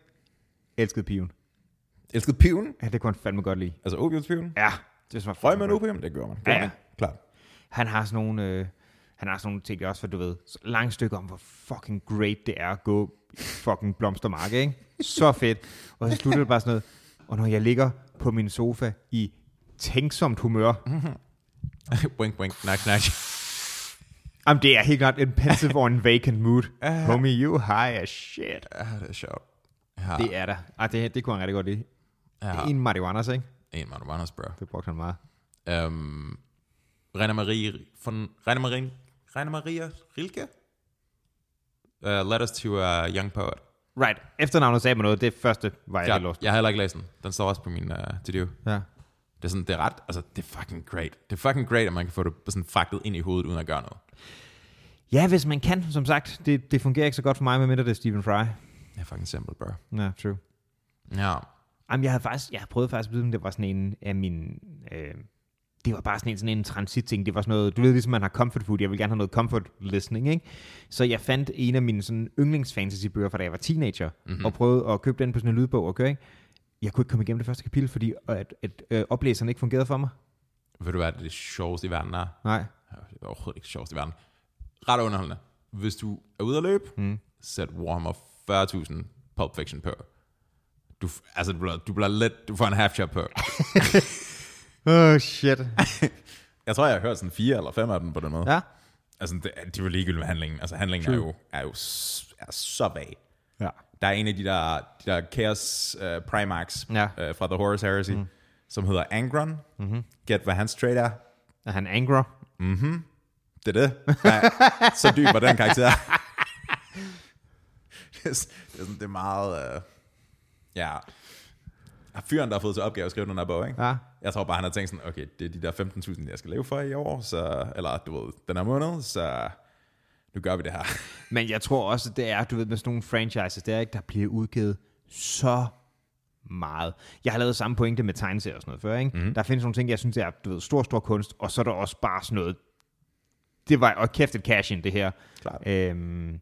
Elskede piven. Elskede piven? Ja, det kunne han fandme godt lide. Altså opiumspiven? Ja, det var Røg man opium? Det gør man. Ja, Gør ja. man. Klart. Han har sådan nogle, øh, han har sådan nogle ting også, for du ved, så langt stykke om, hvor fucking great det er at gå fucking blomstermarke, ikke? Så fedt. Og så slutter det bare sådan noget, og når jeg ligger på min sofa i tænksomt humør, [LAUGHS] wink, wink, knak, knak. jamen det er helt klart en pensive [LAUGHS] or en vacant mood. Homie, you high as shit. Ja, det er sjovt. Ja, Det er der. Ej, det, det kunne han rigtig godt lide. ja. Det er en marihuana, ikke? En marijuana, bro. Det brugte han meget. Um, Rainer Marie von Rainer Marie, Rainer Maria Rilke? Uh, Letters to a Young Poet. Right. Efternavnet sagde mig noget. Det første var jeg Ja, lost. jeg har heller ikke læst den. Den står også på min uh, to-do. Ja. Det er, sådan, det er ret, altså det er fucking great. Det er fucking great, at man kan få det sådan fragtet ind i hovedet, uden at gøre noget. ja, hvis man kan, som sagt. Det, det fungerer ikke så godt for mig, medmindre det er Stephen Fry. Det er fucking simpelt, bro. Ja, true. Ja. Jamen, jeg havde faktisk, jeg havde prøvet faktisk at vide, om det var sådan en af mine, øh, det var bare sådan en, sådan en transit-ting. Det var sådan noget, du ved ligesom man har comfort food, jeg vil gerne have noget comfort listening, ikke? Så jeg fandt en af mine sådan yndlingsfantasy-bøger fra da jeg var teenager, mm-hmm. og prøvede at købe den på sådan en lydbog og køre, ikke? Jeg kunne ikke komme igennem det første kapitel, fordi at, at øh, oplæseren ikke fungerede for mig. Ved du hvad, det sjoveste i verden er? Nej. Det er overhovedet ikke det sjoveste i verden. Ret underholdende. Hvis du er ude at løbe, mm. sæt Warhammer 40.000 Pulp Fiction på. Du, altså, du bliver, du bliver lidt, du får en half shot på. [LAUGHS] Oh, shit. [LAUGHS] jeg tror, jeg har hørt sådan fire eller fem af dem på den måde. ja. Altså, det, det er jo ligegyldigt med handlingen. Altså, handlingen er jo, er jo er så vag. Ja. Der er en af de der, de der Chaos uh, Primax Ja. uh, fra The Horus Heresy, mm. som hedder Angron. Mm-hmm. Gæt, hvad hans trade er. Er han angro? Det er det. Ja, så dyb var den karakter. [LAUGHS] det, er, sådan, det er meget... Uh, ja, fyren, der har fået til opgave at skrive den her bog, ikke? Ja. Jeg tror bare, han har tænkt sådan, okay, det er de der 15.000, jeg skal leve for i år, så, eller du ved, den her måned, så nu gør vi det her. [LAUGHS] Men jeg tror også, det er, du ved, med sådan nogle franchises, det er ikke, der bliver udgivet så meget. Jeg har lavet samme pointe med tegneserier og sådan noget før, ikke? Mm. Der findes nogle ting, jeg synes er, du ved, stor, stor kunst, og så er der også bare sådan noget, det var, og kæft et cash in, det her. Klart. Øhm,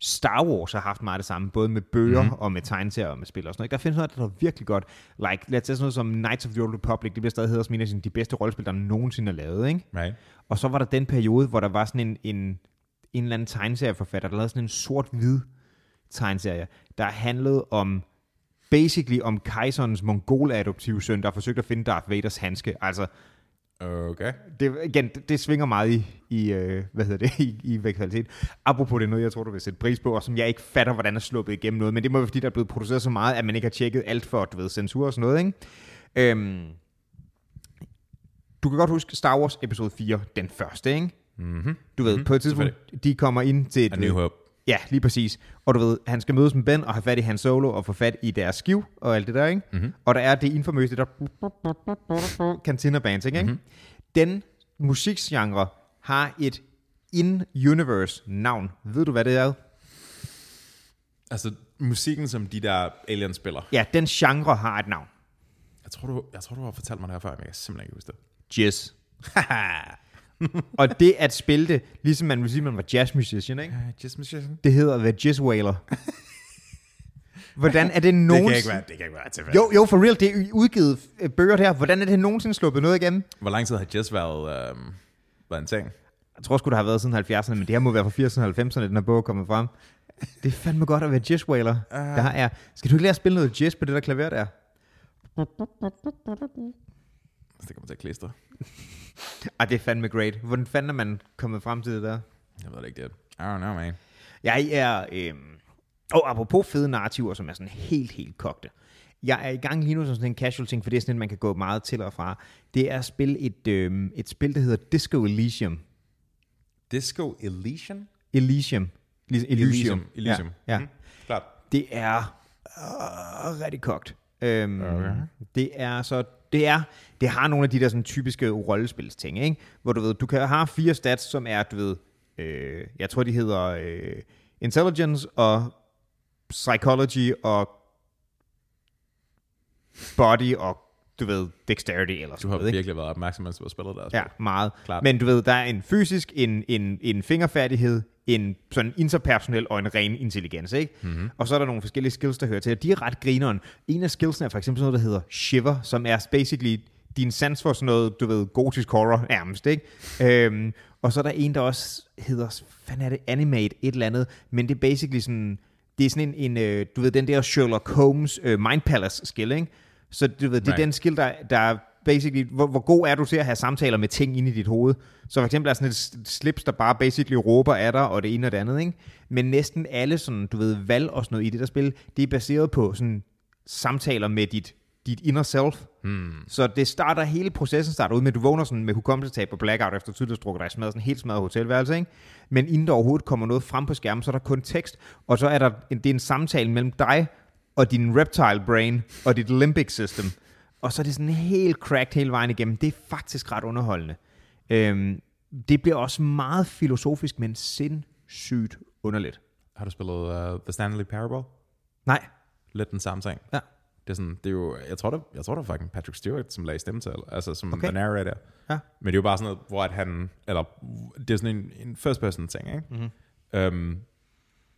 Star Wars har haft meget det samme, både med bøger mm. og med tegneserier og med spil og sådan noget. Der findes noget, der er virkelig godt. Like, lad os tage sådan noget som Knights of the Old Republic, det bliver stadig hedder som en af de bedste rollespil, der nogensinde er lavet, ikke? Right? Og så var der den periode, hvor der var sådan en, en, en eller anden tegneserieforfatter, der lavede sådan en sort-hvid tegneserie, der handlede om basically om kejserens mongol-adoptive søn, der forsøgte at finde Darth Vaders handske. Altså, Okay. det, igen, det, det svinger meget i, i øh, hvad hedder det, [LAUGHS] i, i kvalitet. Apropos det er noget, jeg tror, du vil sætte pris på, og som jeg ikke fatter, hvordan er sluppet igennem noget, men det må være, fordi der er blevet produceret så meget, at man ikke har tjekket alt for, du ved, censur og sådan noget, ikke? Øhm, du kan godt huske Star Wars episode 4, den første, ikke? Mm-hmm. Du ved, mm-hmm, på et tidspunkt, de kommer ind til et... A New Hope. Ja, lige præcis. Og du ved, han skal mødes med Ben og have fat i Han Solo og få fat i deres skiv og alt det der, ikke? Mhm. Og der er det infamøse, det der Cantina Bands, ikke? Mhm. Mm-hmm. Den musikgenre har et in-universe navn. Ved du, hvad det er? Altså, musikken, som de der aliens spiller. Ja, den genre har et navn. Jeg tror, du, jeg tror, du har fortalt mig det her før, men jeg kan simpelthen ikke huske det. Jazz. [LAUGHS] og det at spille det, ligesom man vil sige, man var jazz musician, ikke? Uh, just musician. Det hedder The Jazz Whaler. Hvordan er det Det nogensinde... kan ikke være, det kan ikke være tilfældigt. Jo, jo, for real, det er udgivet øh, bøger der. Hvordan er det nogensinde sluppet noget igennem? Hvor lang tid har Jess været, øhm, været en ting? Jeg tror sgu, det har været siden 70'erne, men det her må være fra 80'erne og 90'erne, den her bog er kommet frem. Det er fandme godt at være jazz whaler. Uh. Der er. Skal du ikke lære at spille noget jazz på det der klaver der? Det kommer til at klistre. Ah, det er fandme great. Hvordan fanden er man kommet frem til det der? Jeg ved det ikke, det I don't know, man. Jeg er... Øhm, og apropos fede narrativer, som er sådan helt, helt kogte. Jeg er i gang lige nu som sådan en casual ting, for det er sådan, at man kan gå meget til og fra. Det er at spille et, øhm, et spil, der hedder Disco Elysium. Disco Elysium? Elysium. Elysium. Elysium. Elysium. Ja, ja. Mhm. Klart. Det er øh, rigtig kogt. Øhm, Okay. Det er så det er det har nogle af de der sådan typiske rollespilsting, ikke? Hvor du ved, du kan have fire stats, som er, du ved, øh, jeg tror de hedder øh, intelligence og psychology og body og du ved, dexterity eller Du sådan har noget, ikke? virkelig været opmærksom, mens du har spillet der. Ja, meget. Klart. Men du ved, der er en fysisk, en, en, en fingerfærdighed, en sådan interpersonel og en ren intelligens, ikke? Mm-hmm. Og så er der nogle forskellige skills, der hører til, og de er ret grineren. En af skillsene er for eksempel sådan noget, der hedder Shiver, som er basically din sans for sådan noget, du ved, gotisk horror nærmest, ikke? Øhm, og så er der en, der også hedder, hvad er det, Animate et eller andet, men det er basically sådan, det er sådan en, en øh, du ved, den der Sherlock Holmes øh, Mind Palace skill, ikke? Så du ved, det er Right. den skill, der, der er basically, hvor, hvor god er du til at have samtaler med ting inde i dit hoved. Så for eksempel er sådan et slips, der bare basically råber af dig, og det ene og det andet, ikke? Men næsten alle sådan, du ved, valg og sådan noget i det der spil, det er baseret på sådan samtaler med dit, dit inner self. Hmm. Så det starter, hele processen starter ud med, at du vågner sådan med hukommelsestab og blackout efter strukket dig smadret, sådan helt smadret hotelværelse, ikke? Men inden der overhovedet kommer noget frem på skærmen, så er der kun tekst, og så er der en, det er en samtale mellem dig og din reptile brain og dit limbic system. Og så er det sådan helt cracked hele vejen igennem. Det er faktisk ret underholdende. Øhm, det bliver også meget filosofisk, men sindssygt underligt. Har du spillet uh, The Stanley Parable? Nej. Lidt den samme ting. Ja. Det er sådan, det er jo, jeg tror, det, jeg tror, det var fucking Patrick Stewart, som lagde stemme til, altså som Okay. the narrator. Ja. Men det er jo bare sådan noget, hvor at han, eller det er sådan en, en first person ting, ikke? Mhm. Um,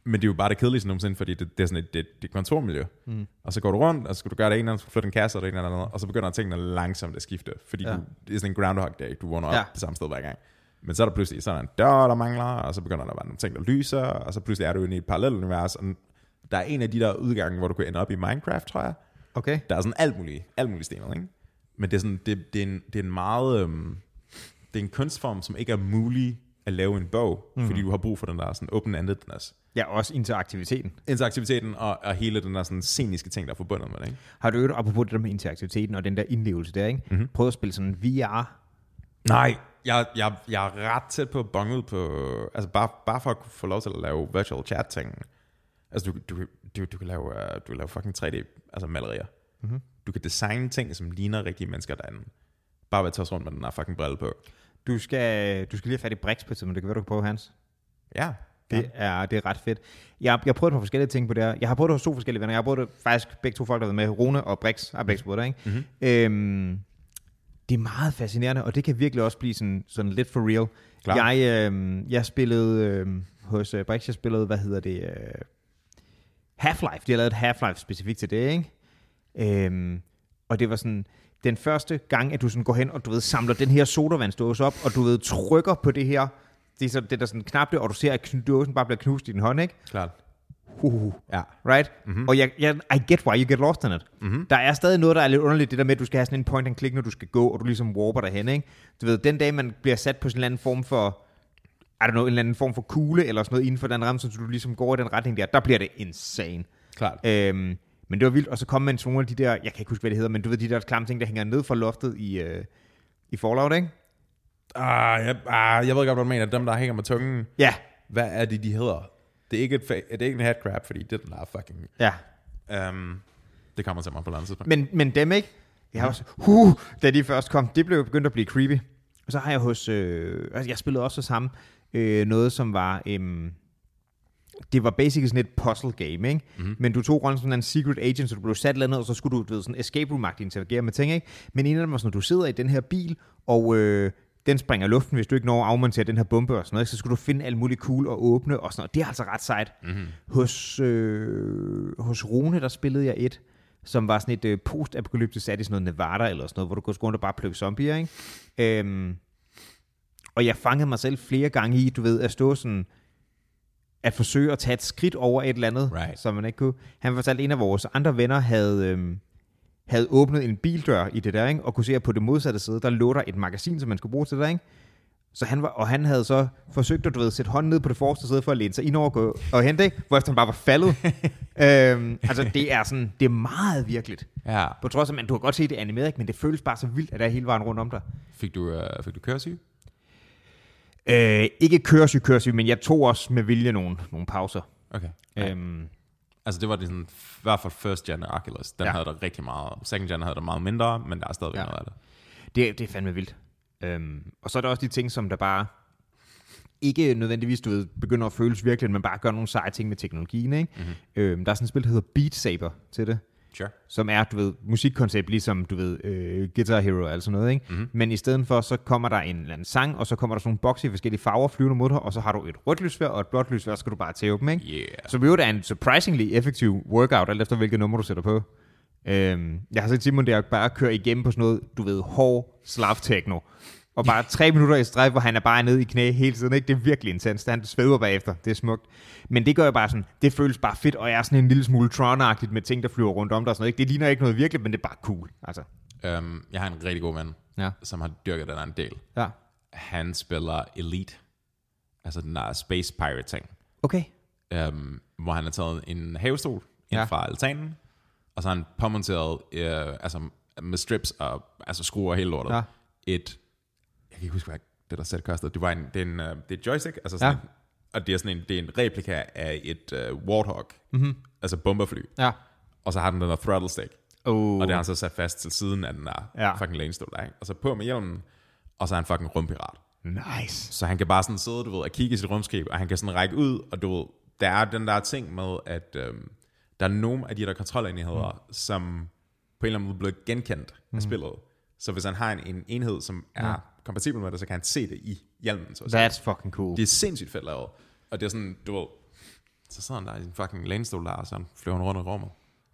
men det er jo bare det kedeligste nogensinde, fordi det, det er sådan et, det, det er et kontormiljø. Mm. Og så går du rundt, og så skal du gøre det ene, og så skal du flytte en kasse, og det ene eller andet, og så begynder tingene langsomt at skifte, fordi Ja. du, det er sådan en groundhog day, du vågner op ja. det samme sted hver gang. Men så er der pludselig sådan en dør, der mangler, og så begynder der at være nogle ting, der lyser, og så pludselig er du inde i et parallelt univers, og der er en af de der udgange, hvor du kan ende op i Minecraft, tror jeg. Okay. Der er sådan alt muligt, alt muligt stenet, ikke? Men det er sådan, det, det, er, en, det er en meget, øhm, det er en kunstform, som ikke er mulig at lave en bog, mm. fordi du har brug for den der sådan open-endedness. Ja, også interaktiviteten. Interaktiviteten og, og hele den der sådan sceniske ting, der er forbundet med det, ikke? Har du øvrigt, apropos det der med interaktiviteten og den der indlevelse der, ikke? Mm-hmm. Prøv at spille sådan VR. Nej, jeg, jeg, jeg er ret tæt på bonget på, altså bare, bare for at få lov til at lave virtual chat ting, Altså, du, du, du, du, kan lave, uh, du kan lave fucking 3D, altså malerier. Mm-hmm. Du kan designe ting, som ligner rigtige mennesker derinde. Bare ved at tage rundt med den her fucking brille på. Du skal, du skal lige have fat i Brix på men det kan være, du kan prøve hans. Ja. Det er, det er ret fedt. Jeg, jeg har prøvet et par forskellige ting på det her. Jeg har prøvet det hos to forskellige venner. Jeg har prøvet det faktisk begge to folk, der har været med. Rune og Brix har begge prøvet det, ikke? Mm-hmm. Øhm, det er meget fascinerende, og det kan virkelig også blive sådan, sådan lidt for real. Klar. Jeg, øh, jeg spillede øh, hos uh, Brix, jeg spillede, hvad hedder det, uh, Half-Life. De har lavet et Half-Life specifikt til det, ikke? Øhm, og det var sådan, den første gang, at du sådan går hen, og du ved, samler den her sodavandsdåse op, og du ved, trykker på det her, det er, så, det der sådan knapte, og du ser, at dåsen bare bliver knust i din hånd, ikke? Klart. Uh, ja. Right? Mm-hmm. Og jeg, jeg, I get why you get lost in it. Mm-hmm. Der er stadig noget, der er lidt underligt, det der med, at du skal have sådan en point and click, når du skal gå, og du ligesom warper derhen, ikke? Du ved, den dag, man bliver sat på sådan en eller anden form for, I don't know, en eller anden form for kugle, eller sådan noget inden for den ramme, så du ligesom går i den retning der, der bliver det insane. Klart. Øhm, men det var vildt, og så kom man nogle af de der, jeg kan ikke huske, hvad det hedder, men du ved, de der klamme ting, der hænger ned fra loftet i, øh, i Fallout, ikke? Ah, jeg, ah, jeg ved godt, hvad du mener. Dem, der hænger med tungen. Ja. Hvad er det, de hedder? Det er ikke, et, det er ikke en headcrab, fordi det er den der fucking... Ja. Um, det kommer til mig på landet Men, men dem ikke? Jeg har også, huh, da de først kom, det blev begyndt at blive creepy. Og så har jeg hos, øh, altså jeg spillede også hos ham, øh, noget som var, øh, det var basically sådan et puzzle game, ikke? Mm-hmm. Men du tog rundt sådan en secret agent, så du blev sat landet, og så skulle du, du ved, sådan escape room interagere med ting, ikke? Men en af dem var sådan, at du sidder i den her bil, og øh, den springer i luften, hvis du ikke når at afmontere den her bombe og sådan noget, så skulle du finde alt muligt cool og åbne og sådan noget. Det er altså ret sejt. Mm-hmm. Hos, øh, hos Rune, der spillede jeg et, som var sådan et øh, post-apokalyptisk sat i sådan noget Nevada eller sådan noget, hvor du kunne rundt og bare plukke zombier, ikke? Øhm, og jeg fangede mig selv flere gange i, du ved, at stå sådan, at forsøge at tage et skridt over et eller andet, right. som man ikke kunne. Han fortalte, at en af vores andre venner havde, øhm, havde åbnet en bildør i det der, ikke? og kunne se, at på det modsatte side, der lå der et magasin, som man skulle bruge til det der, ikke? Så han var, og han havde så forsøgt at du ved, sætte hånden ned på det forreste side for at læne sig ind over og, og hente, ikke? hvor han bare var faldet. [LAUGHS] øhm, altså, det er sådan, det er meget virkeligt. Ja. På trods af, at du kan godt se, det er animeret, ikke? men det føles bare så vildt, at der er hele vejen rundt om dig. Fik du, uh, fik du køresyge? Øh, ikke køresyg, køresyg, men jeg tog også med vilje nogle, nogle pauser. Okay. Øhm, altså det var det sådan, i hvert fald first gen Oculus, den ja. havde der rigtig meget. Second gen havde der meget mindre, men der er stadigvæk ja. noget af det. Det, det er fandme vildt. Øhm, og så er der også de ting, som der bare ikke nødvendigvis du ved, begynder at føles virkelig, men bare gør nogle seje ting med teknologien. Ikke? Mm-hmm. Øhm, der er sådan et spil, der hedder Beat Saber til det. Sure. Som er, du ved, musikkoncept, ligesom, du ved, øh, Guitar Hero og alt sådan noget, ikke? Mm-hmm. Men i stedet for, så kommer der en eller anden sang, og så kommer der sådan nogle bokse i forskellige farver flyvende mod dig, og så har du et rødt lysvær og et blåt lysvær, så skal du bare tage dem, ikke? Yeah. Så det er en surprisingly effektiv workout, alt efter hvilket nummer du sætter på. Øhm, jeg har set Simon der bare køre igennem på sådan noget, du ved, hård slav techno og bare tre minutter i streg, hvor han er bare nede i knæ hele tiden. Ikke? Det er virkelig intens. Han svæver bagefter. Det er smukt. Men det gør jo bare sådan, det føles bare fedt, og jeg er sådan en lille smule tron med ting, der flyver rundt om dig. Sådan noget, ikke? Det ligner ikke noget virkeligt, men det er bare cool. Altså. Um, jeg har en rigtig god ven, ja. som har dyrket den en del. Ja. Han spiller Elite, altså den der Space Pirate ting. Okay. Um, hvor han har taget en havestol ind ja. fra altanen, og så har han påmonteret, uh, altså med strips og altså skruer hele lortet, ja. et kan ikke huske, hvad det der sæt kostede. Det, var en, det, er en, uh, det er et joystick, altså sådan ja. en, og det er sådan en, det er en replika af et uh, Warthog, mm-hmm. altså bomberfly. Ja. Og så har den den der throttle stick. Oh. Og det har han så sat fast til siden af den der ja. fucking lænestol der, ikke? Og så på med hjelmen, og så er han fucking rumpirat. Nice. Så han kan bare sådan sidde, du ved, og kigge i sit rumskib, og han kan sådan række ud, og du ved, der er den der ting med, at øhm, der er nogle af de der kontrolenheder, mm. som på en eller anden måde bliver genkendt mm. af spillet. Så hvis han har en, en enhed, som er kompatibel med det, så kan han se det i hjelmen. Så That's fucking cool. Det er sindssygt fedt lavet. Og det er sådan, du ved, så sidder han der i sin fucking lænestol der, og så flyver han rundt i rummet.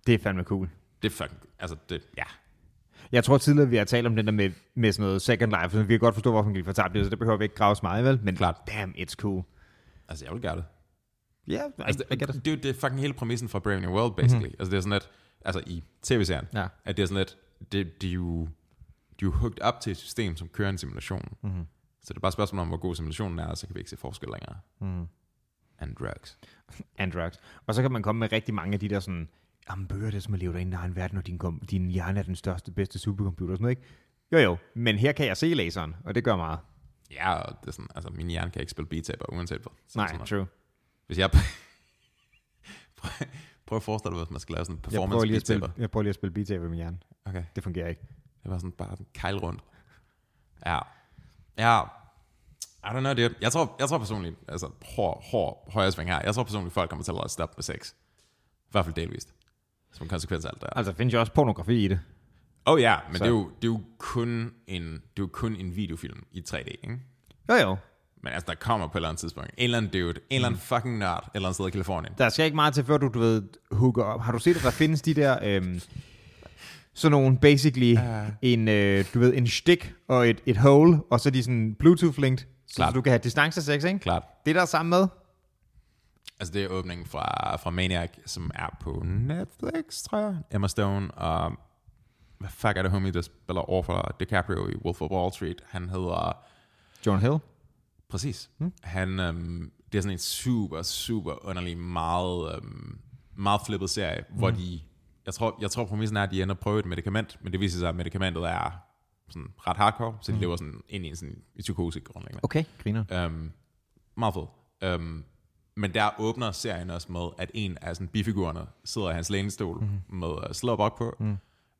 Det er fandme cool. Det er fucking, altså det, ja. Jeg tror tidligere, vi har talt om den der med, med sådan noget Second Life, så vi kan godt forstå, hvorfor man kan fortabt det, så det behøver vi ikke grave meget, vel? Men Klart. damn, it's cool. Altså, jeg vil gøre det. Ja, yeah, altså, det, det, det, det, er fucking hele præmissen for Brave New World, basically. Mm-hmm. Altså, det er sådan lidt, altså i tv-serien, ja. at det er sådan lidt, det, det er jo de er hooked op til et system, som kører en simulation. Mm-hmm. Så det er bare et spørgsmål om, hvor god simulationen er, og så kan vi ikke se forskel længere. Mm. And drugs. [LAUGHS] And drugs. Og så kan man komme med rigtig mange af de der sådan, jamen bøger det som at leve dig i en egen verden, og din, din hjerne er den største, bedste supercomputer og sådan noget, ikke? Jo jo, men her kan jeg se laseren, og det gør meget. Ja, og det er sådan, altså min hjerne kan ikke spille beat uanset hvad. Nej, true. Hvis jeg [LAUGHS] Prøv at forestille dig, hvis man skal lave sådan en Jeg prøver, performance lige at spille, beat jeg prøver lige at spille beat med min hjerne. Okay. Det fungerer ikke. Det var sådan bare kejl rundt. Ja. Ja. I don't know, dude. Jeg tror, jeg tror personligt, altså hård, hård højre sving her. Jeg tror personligt, folk kommer til at stoppe med sex. I hvert fald delvist. Som en konsekvens af alt det. Altså, der findes jo også pornografi i det. Oh ja, men Så- det er, jo, det, er jo kun en, det er jo kun en videofilm i 3D, ikke? Jo, jo. Men altså, der kommer på et eller andet tidspunkt. En eller anden dude, en eller anden fucking nørd, et eller andet sted i Kalifornien. Der skal ikke meget til, før du, du ved, hooker op. Har du set, at der findes de der... Øhm, sådan nogle, basically, Ja. en, øh, du ved, en stick og et, et hole, og så er de sådan Bluetooth-linked, så, så du kan have distancesex, ikke? Klart. Det der er sammen med. Altså, det er åbningen fra, fra Maniac, som er på Netflix, tror jeg. Emma Stone og... Hvad fuck er det, homie, der spiller over for DiCaprio i Wolf of Wall Street? Han hedder... John Hill. Præcis. Hmm. Han, øhm, det er sådan en super, super underlig, meget, øhm, meget flippet serie, hmm. hvor de, jeg tror, jeg tror præmissen er, at de ender at prøve et medicament, men det viser sig, at medicamentet er sådan ret hardcore, så de lever sådan ind i en sådan i psykose grundlæggende. Okay, griner. Øhm, meget fed. Øhm, men der åbner serien også med, at en af sådan bifigurerne sidder i hans lænestol mm. med uh, slåbok på, mm.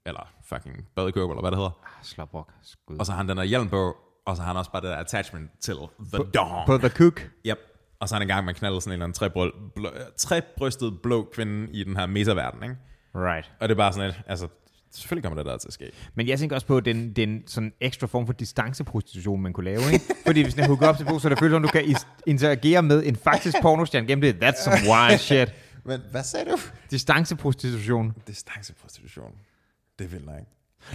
eller fucking badekåbe, eller hvad det hedder. Slåbrok. Skud. Og så har han den der hjelm på, og så har han også bare det der attachment til the dong. På The Cook. Yep. Og så er han i gang med at knalde sådan en eller anden trebryl, blå, trebrystet blå kvinde i den her metaverden, ikke? Right. Og det er bare sådan et, altså, selvfølgelig kommer det der til at ske. Men jeg tænker også på den, den sådan ekstra form for distanceprostitution, man kunne lave, ikke? Fordi hvis den hooker op til brug, så det føles som, du kan interagere med en faktisk pornostjerne gennem det. That's some wild shit. [LAUGHS] Men hvad sagde du? Distanceprostitution. Distanceprostitution. Det vil jeg ikke.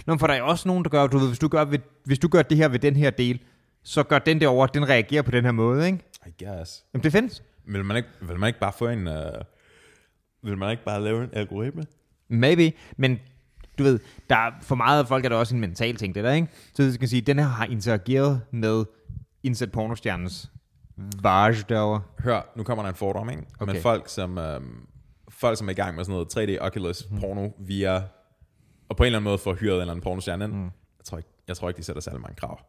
Nå, for der er også nogen, der gør, du ved, hvis du gør, ved, hvis du gør det her ved den her del, så gør den derovre, den reagerer på den her måde, ikke? I guess. Jamen, det findes. Vil man ikke, vil man ikke bare få en... Uh, vil man ikke bare lave en algoritme? Maybe, men du ved, der er, for meget af folk er der også en mental ting, det der, ikke? Så du kan sige, den her har interageret med indsat pornostjernens varge derovre. Hør, nu kommer der en fordom, ikke? Okay. Men folk som, øhm, folk, som er i gang med sådan noget 3D Oculus Mhm. porno via... Og på en eller anden måde får hyret en eller anden pornostjerne. Mm. Jeg, tror ikke, jeg tror ikke, de sætter særlig mange krav.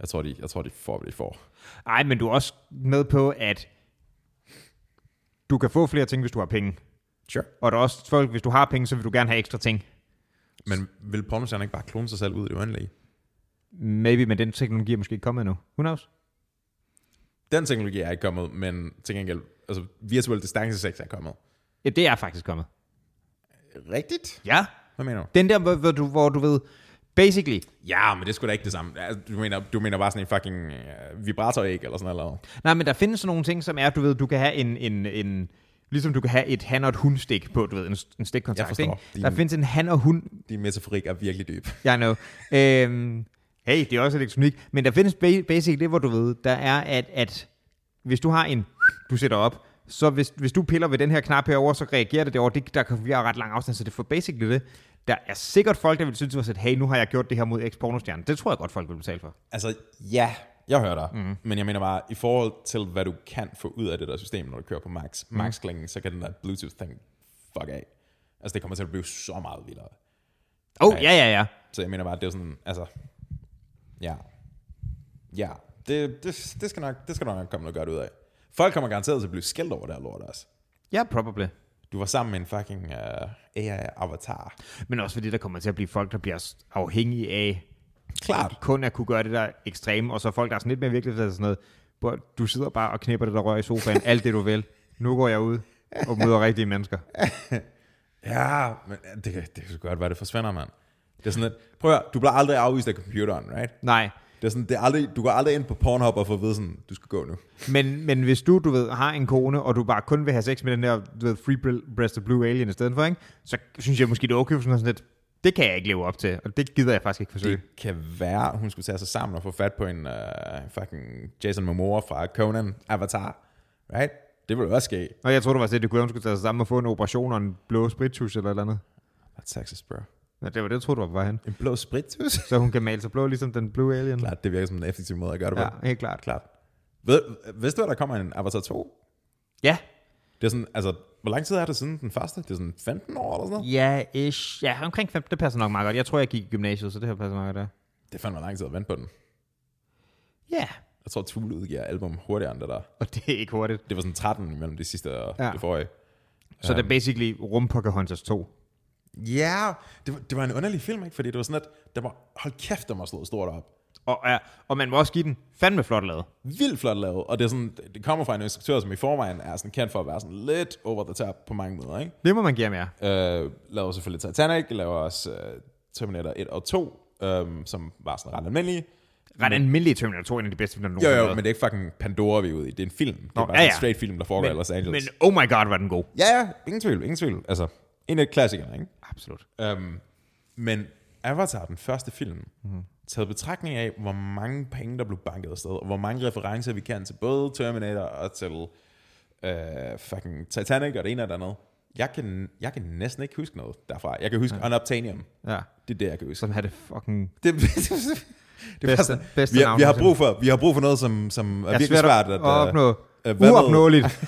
Jeg tror, de, jeg tror, de får, hvad de får. Ej, men du er også med på, at du kan få flere ting, hvis du har penge. Sure. Og der er også folk, hvis du har penge, så vil du gerne have ekstra ting. Men vil pornostjerne ikke bare klone sig selv ud i det uendelige? Maybe, men den teknologi er måske ikke kommet endnu. Who knows? Den teknologi er ikke kommet, men til gengæld, altså virtuel distancesex er kommet. Ja, det er faktisk kommet. Rigtigt? Ja. Hvad mener du? Den der, hvor, hvor, du, hvor du ved, basically, Ja, men det sgu da ikke det samme. Altså, Du mener, du mener bare sådan en fucking uh, vibratoræg eller sådan noget? Nej, men der findes sådan nogle ting, som er, du ved, du kan have en, en, en ligesom du kan have et han og et hund stik på, du ved, en, en stikkontakt. Ikke? Din- Der findes en han og hund, Din metaforik er virkelig dyb. [LAUGHS] jeg know. Øhm, hey, det er også elektronik, men der findes ba- basic det, hvor du ved, der er, at, at hvis du har en, du sætter op, så hvis, hvis du piller ved den her knap herover, så reagerer det derovre. Det, der kan vi have ret lang afstand, så det er for basically det. Der er sikkert folk, der vil synes, at hey, nu har jeg gjort det her mod x pornostjerne Det tror jeg godt, folk vil betale for. Altså, ja, jeg hører dig. Mm. Men jeg mener bare, i forhold til, hvad du kan få ud af det der system, når du kører på max, mm. max klingen, så kan den der Bluetooth-ting fuck af. Altså, det kommer til at blive så meget vildere. Oh, Ja. ja, ja. Så jeg mener bare, det er sådan, altså, ja. Ja, det, det, det, skal nok, det skal nok komme noget godt ud af. Folk kommer garanteret til at blive skældt over det her lort også. Ja, probably. Du var sammen med en fucking uh, AI-avatar. Men også fordi der kommer til at blive folk, der bliver afhængige af Klart. kun at kunne gøre det der ekstreme, og så folk, der er sådan lidt mere virkelig sådan noget, du sidder bare og knipper det, der rører i sofaen, alt det du vil. Nu går jeg ud og møder rigtige mennesker. [LAUGHS] Ja, men det, kan- det kan så godt være, det forsvinder, mand. Det er sådan lidt, prøv at, høre, du bliver aldrig afvist af computeren, right? Nej, Det er sådan, det er aldrig, du går aldrig ind på Pornhub og får at vide sådan, du skal gå nu. men, men hvis du, du ved, har en kone, og du bare kun vil have sex med den der, du ved, free Br- breast of blue alien i stedet for, ikke? så synes jeg måske, det er okay, sådan lidt, det kan jeg ikke leve op til, og det gider jeg faktisk ikke forsøge. Det kan være, hun skulle tage sig sammen og få fat på en uh, fucking Jason Momoa fra Conan Avatar. Right? Det ville også ske. Og jeg tror du var at det kunne, hun skulle tage sig sammen og få en operation og en blå spritus eller et eller andet. That's sexist, bro. Ja, det var det, jeg troede, du var på vej hen. En blå spritus? [LAUGHS] Så hun kan male sig blå, ligesom den blue alien. Klart, det virker som en effektiv måde at gøre det Ja, på. helt klart. Klart. Ved, vidste du, at der kommer en Avatar 2? Ja, Det er sådan, altså, hvor lang tid er det siden den første? Det er sådan 15 år eller sådan noget? Ja, ish. Ja, omkring 5. Det passer nok meget godt. Jeg tror, jeg gik i gymnasiet, så det her passer meget godt. Det er fandme lang tid at vente på den. Ja, Jeg tror, Tool udgiver album hurtigere end det der. og det er ikke hurtigt. Det var sådan 13 imellem det sidste og Ja. det forrige. Så det er basically rum Pocahontas 2. Ja, det var, det var en underlig film, ikke? Fordi det var sådan, at der var, hold kæft, der var slået stort op. Og, ja, og man må også give den fandme flot lavet. Vildt flot lavet, og det, er sådan, det kommer fra en instruktør, som i forvejen er sådan kendt for at være sådan lidt over the top på mange måder, ikke? Det må man give ja. Øh, laver selvfølgelig Titanic, laver også uh, Terminator 1 og 2, um, som var sådan ret almindelige. Ret almindelig Terminator 2 er en af de bedste film, der Jo, nogensinde jo, været. men det er ikke fucking Pandora, vi er ude i. Det er en film. Det er Nå, bare ja, sådan en ja. straight film, der foregår i Los Angeles. men oh my god, var den god. Ja, ja, ingen tvivl, ingen tvivl. Altså, en af klassikerne, ikke? Absolut. Um, men Avatar, den første film, Mhm. Taget betragtning af, hvor mange penge, der blev banket afsted, og hvor mange referencer vi kan til både Terminator og til uh, fucking Titanic og det ene og det andet. Jeg kan, jeg kan næsten ikke huske noget derfra. Jeg kan huske ja. Unobtainium. Ja. Det er det, jeg kan huske. Som havde det fucking... Det, [LAUGHS] det, er Bedste- bedste, bedste vi, har, navn vi, har brug for, vi har brug for noget, som, som er, virkelig svært at... at opnå. øh, med- Uopnåeligt. [LAUGHS]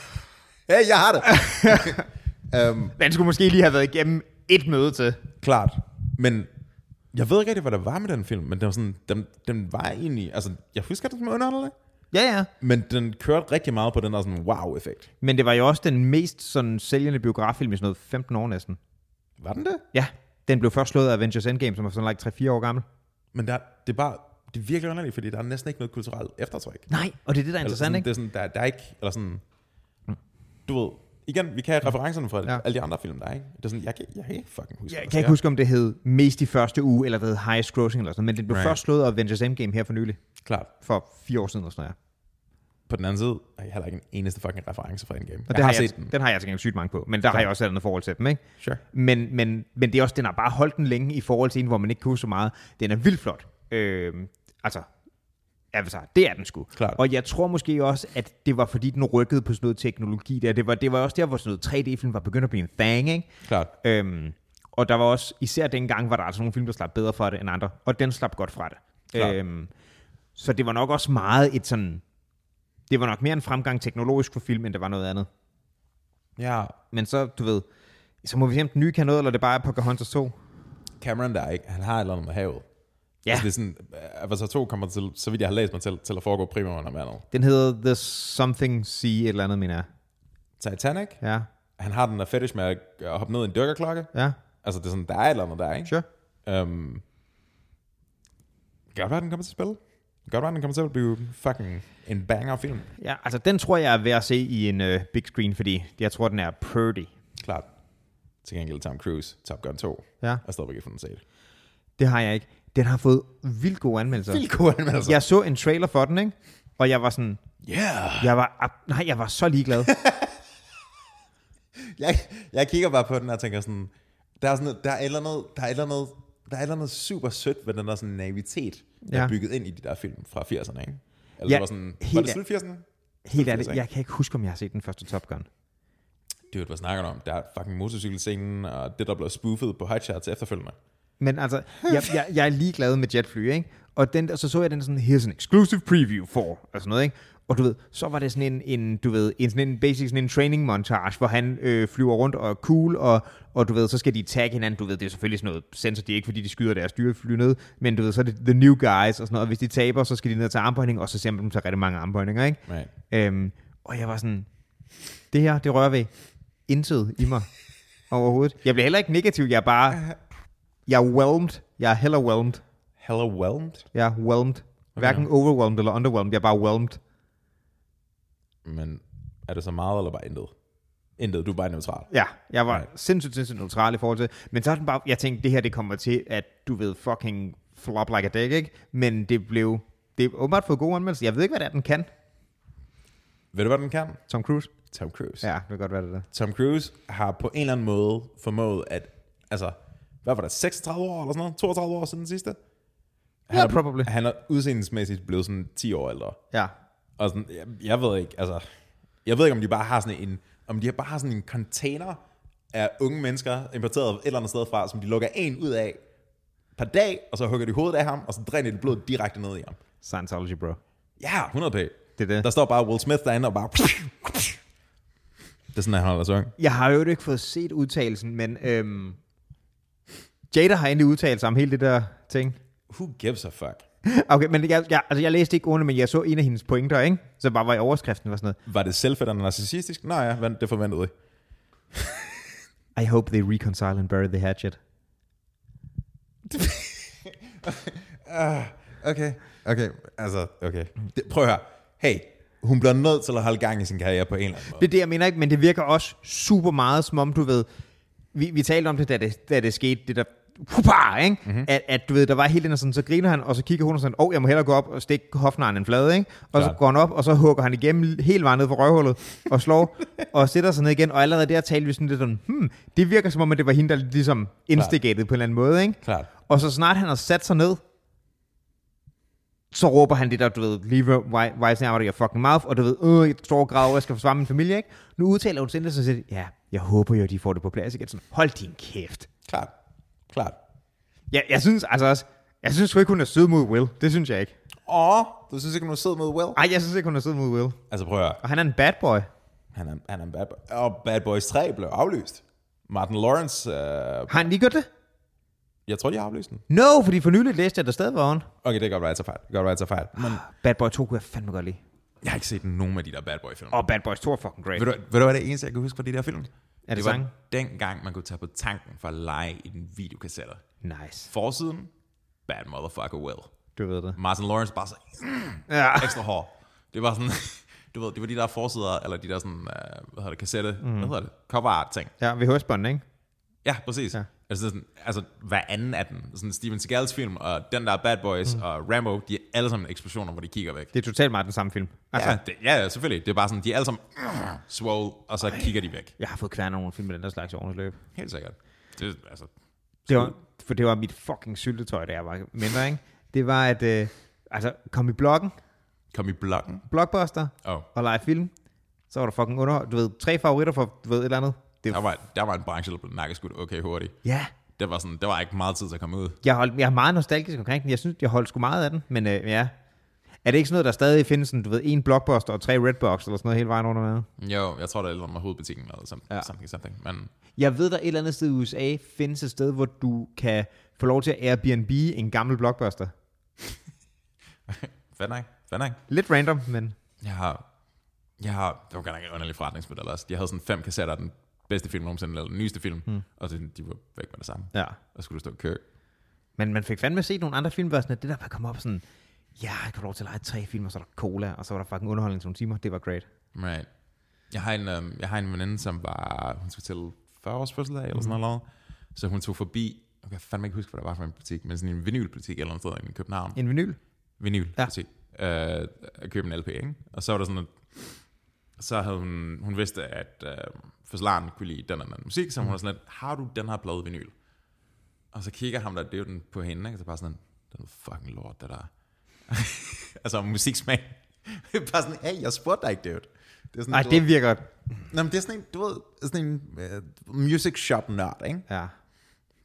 Hey, jeg har det! um, [LAUGHS] Den skulle måske lige have været igennem et møde til. klart. Men jeg ved ikke rigtig, hvad der var med den film, men den var, sådan, den, den var egentlig... Altså, jeg husker den som underholdende, Ja, ja. men den kørte rigtig meget på den der sådan wow-effekt. Men det var jo også den mest sådan sælgende biograffilm i sådan noget 15 år næsten. Var den det? Ja, den blev først slået af Avengers Endgame, som var sådan like 3-4 år gammel. Men der, det er bare... Det er virkelig underligt, fordi der er næsten ikke noget kulturelt eftertræk. Nej, og det er det, der er Eller interessant, sådan, ikke? Det er sådan, der, der er ikke... Eller sådan, du ved, igen, vi kan have referencerne fra Ja. alle de andre film, der er, ikke? Det er sådan, jeg kan, jeg kan ikke fucking huske, Jeg hvad kan ikke huske, om det hed mest i første uge, eller det hed highest grossing eller sådan noget, men den blev Right. først slået af Avengers Endgame her for nylig, Klart. for fire år siden eller sådan noget. På den anden side, har jeg heller ikke en eneste fucking reference fra Endgame. Og Jeg det har har jeg, set den. den har jeg til gengæld sygt mange på, men der har Klart. jeg også et andet forhold til dem, ikke? Sure. Men, men, men det er også, den har bare holdt den længe i forhold til en, hvor man ikke huske så meget. Den er vildt flot. Øh, altså, Avatar, det er den sgu. Klart. Og jeg tror måske også, at det var fordi, den rykkede på sådan noget teknologi der. Det var, det var også der, hvor sådan noget 3D-film var begyndt at blive en thing, ikke? Klart. Øhm, og der var også, især dengang, var der altså nogle film, der slap bedre fra det end andre. Og den slap godt fra det. Klart. Øhm, så det var nok også meget et sådan... Det var nok mere en fremgang teknologisk for film, end det var noget andet. Ja, Men så, du ved, så må vi se, om den nye kan noget, eller det bare er Pocahontas 2. Cameron der er ikke, han har et eller andet med havet. Ja. Altså, det er sådan, Avatar 2 kommer til, så vidt jeg har læst mig til, til at foregå primært under vandet. Den hedder The Something Sea, et eller andet, mener jeg. Titanic, Ja, han har den der fetish med at hoppe ned i en dykkerklokke. ja, Altså, det er sådan, der er et eller andet der, ikke? sure. Um, godt være, den kommer til at spille. Godt være, den kommer til at blive fucking en banger film. Ja, altså den tror jeg er værd at se i en uh, big screen, fordi jeg tror, den er pretty. Klart. Til gengæld Tom Cruise, Top Gun 2. Ja, er stadigvæk ikke fundet set. det har jeg ikke. Den har fået vildt gode anmeldelser. Vildt gode anmeldelser. Jeg så en trailer for den, ikke? Og jeg var sådan, Yeah. jeg var, nej, jeg var så ligeglad. [LAUGHS] Jeg, jeg kigger bare på den og tænker sådan, der er, sådan, der er et eller andet, der er et eller andet, der er et eller andet super sødt ved den der sådan naivitet, der Ja. er bygget ind i de der film fra 80'erne, ikke? Eller Ja, det var sådan, var det slut 80'erne? Helt ærligt, jeg kan ikke huske, om jeg har set den første Top Gun. Dude, hvad snakker du om? Der er fucking motorcykelscenen, og det, der blev spoofet på Hot Shots efterfølgende. Men altså, jeg, jeg, jeg er ligeglad med jetfly, ikke? Og, den, og så så jeg den sådan, here's an exclusive preview for, og sådan noget, ikke? Og du ved, så var det sådan en, en du ved, en, sådan en basic sådan en training montage, hvor han øh, flyver rundt og er cool, og, og du ved, så skal de tagge hinanden, du ved, det er selvfølgelig sådan noget sensor, det er ikke fordi, de skyder deres styrefly ned, men du ved, så er det the new guys og sådan noget, og hvis de taber, så skal de ned til armbøjning, og så ser man dem tage rigtig mange armbøjninger, ikke? Right. Øhm, og jeg var sådan, det her, det rører ved intet i mig overhovedet. Jeg bliver heller ikke negativ, jeg er bare, [LAUGHS] jeg er whelmed, jeg er heller whelmed. Hella whelmed? Jeg er whelmed. Hverken overwhelmed eller underwhelmed, jeg er bare whelmed. Men er det så meget, eller bare intet? Intet, du er bare neutral. Ja, jeg var Nej. sindssygt, sindssygt neutral i forhold til Men så er den bare, jeg tænkte, det her det kommer til, at du ved, fucking flop like a dick, ikke? Men det blev, det er åbenbart fået gode anmeldelser. Jeg ved ikke, hvad det er, den kan. Ved du, hvad den kan? Tom Cruise? Tom Cruise. Ja, det kan godt være det der. Tom Cruise har på en eller anden måde formået at, altså, hvad var det, 36 år eller sådan noget? 32 år siden den sidste? Ja, er, probably. Han er udseendelsmæssigt blevet sådan 10 år ældre. Ja. Og sådan, jeg, jeg ved ikke, altså, jeg ved ikke, om de bare har sådan en, om de bare har sådan en container af unge mennesker, importeret et eller andet sted fra, som de lukker en ud af per dag, og så hugger de hovedet af ham, og så dræner de blodet direkte ned i ham. Scientology, bro. Ja, 100 p. Det er det. Der står bare Will Smith derinde og bare... Det er sådan, at han holder ung. Jeg har jo ikke fået set udtalelsen, men øhm, Jada har endelig udtalt sig om hele det der ting. Who gives a fuck? Okay, men jeg, jeg, altså jeg læste ikke ordene, men jeg så en af hendes pointer, ikke? Så bare var i overskriften var sådan noget. Var det selvfedt og narcissistisk? Nej, ja, det forventede jeg. I hope they reconcile and bury the hatchet. Okay, okay, altså, okay. Det, prøv at høre. Hey, hun bliver nødt til at holde gang i sin karriere på en eller anden måde. Det er det, jeg mener ikke, men det virker også super meget, som om du ved, vi, vi talte om det, da det, da det skete, det der Pupa, ikke? Mm-hmm. At, at, du ved, der var helt ind sådan, så griner han, og så kigger hun og sådan, åh, oh, jeg må hellere gå op og stikke hofnaren en flade, ikke? Og Klart. så går han op, og så hugger han igennem hele vejen ned på røvhullet, og slår, [LAUGHS] og sætter sig ned igen, og allerede der talte vi sådan lidt sådan, hmm, det virker som om, at det var hende, der ligesom instigated på en eller anden måde, ikke? Klart. Og så snart han har sat sig ned, så råber han det der, du ved, leave why, why out of your fucking mouth, og du ved, øh, jeg står og græder, jeg skal forsvare min familie, ikke? Nu udtaler hun sindssygt, så siger, ja, jeg håber jo, de får det på plads igen. Sådan, hold din kæft. Klart. Klart. Ja, jeg synes altså også, jeg synes sgu ikke, hun er sød mod Will. Det synes jeg ikke. Åh, du synes ikke, hun er sød med Will? Ej, jeg synes ikke, hun er sød mod Will. Altså prøv at høre. Og han er en bad boy. Han er, han er en bad boy. Og Bad Boys 3 blev aflyst. Martin Lawrence, øh, Har han lige gjort det? jeg tror, de har aflyst den. No, fordi for nylig læste jeg, at der stadig var on. Okay, det kan godt være, jeg tager fejl. Det kan godt være, jeg tager fejl. Men Bad Boy 2 kunne jeg fandme godt lide. jeg har ikke set nogen af de der Bad Boy-film. Og Bad Boys 2 er fucking great. Ved du, ved du, hvad det eneste, jeg kan huske fra de der film? Er det det var sange? dengang, man kunne tage på tanken for at lege i den videokassetter. Nice. Forsiden, Bad Motherfucker Will. Du ved det. Martin Lawrence bare så Ja. ekstra hård. Det var sådan, [LAUGHS] du ved, det var de der forsider, eller de der sådan, uh, hvad hedder det, kassette, mm. hvad hedder det, cover art ting. Ja, VHS-bånd, ikke? Ja, præcis. Ja. Altså, sådan, altså, hver anden af dem, sådan Steven Seagals film, og den der Bad Boys mm. og Rambo, de er alle sammen eksplosioner, hvor de kigger væk. Det er totalt meget den samme film. Altså, Ja, det, ja, selvfølgelig. Det er bare sådan, de er alle sammen uh, swole, og så kigger de væk. jeg har fået kværnet nogle film med den der slags i løb. Helt sikkert. Det, er, altså, Det var, for det var mit fucking syltetøj, da jeg var mindre, ikke? Det var at, øh, altså, kom i bloggen, kom i blokken. Blockbuster, Oh. og lege film. Så var der fucking under, du ved, tre favoritter for, du ved, et eller andet. Det, Der var, der var en branche, der blev nakkeskudt okay hurtigt. ja, Det var, sådan, der var ikke meget tid til at komme ud. jeg, holdt, jeg er meget nostalgisk omkring den. Jeg synes, jeg holdt sgu meget af den, men øh, ja. Er det ikke sådan noget, der stadig findes sådan, du ved, en blockbuster og tre redbox eller sådan noget hele vejen under med? Jo, jeg tror, det er lidt om hovedbutikken eller something, Ja. something, something. Men Jeg ved, der et eller andet sted i USA findes et sted, hvor du kan få lov til at Airbnb en gammel blockbuster. [LAUGHS] fair nok, fair nok. Lidt random, men Jeg har, jeg har, det var godt nok en underlig forretningsmodel også. Jeg havde sådan fem kassetter af den bedste film nogensinde, eller den nyeste film, hmm. og så, de var væk med det samme. ja. Og skulle du stå i kø. Men man fik fandme set nogle andre film, hvor sådan, at det der bare kom op sådan, ja, jeg kan lov til at lege tre film, og så er der cola, og så var der fucking underholdning til nogle timer. Det var great. Right. Jeg har en, øhm, jeg har en veninde, som var, hun skulle til 40 års fødselsdag, eller sådan noget. Så hun tog forbi, okay, jeg kan fandme ikke huske, hvad der var for en butik, men sådan en vinylbutik eller andet sted i København. En vinyl. vinylbutik. Ja. Øh, at købe en LP, ikke? Og så var der sådan, at så havde hun, hun vidste, at øh, fødselaren kunne lide den og den musik, så hun var sådan lidt, har du den her plade vinyl? Og så kigger ham der, det er jo den på hende, ikke? Så bare sådan, den er fucking lort, det der. [LAUGHS] altså musiksmag. [LAUGHS] Bare sådan, hey, jeg spurgte dig ikke, dude. Det er sådan, Nej, du det virker... Nå, men det er sådan en, du ved, sådan en uh, music shop nørd, ikke? Ja.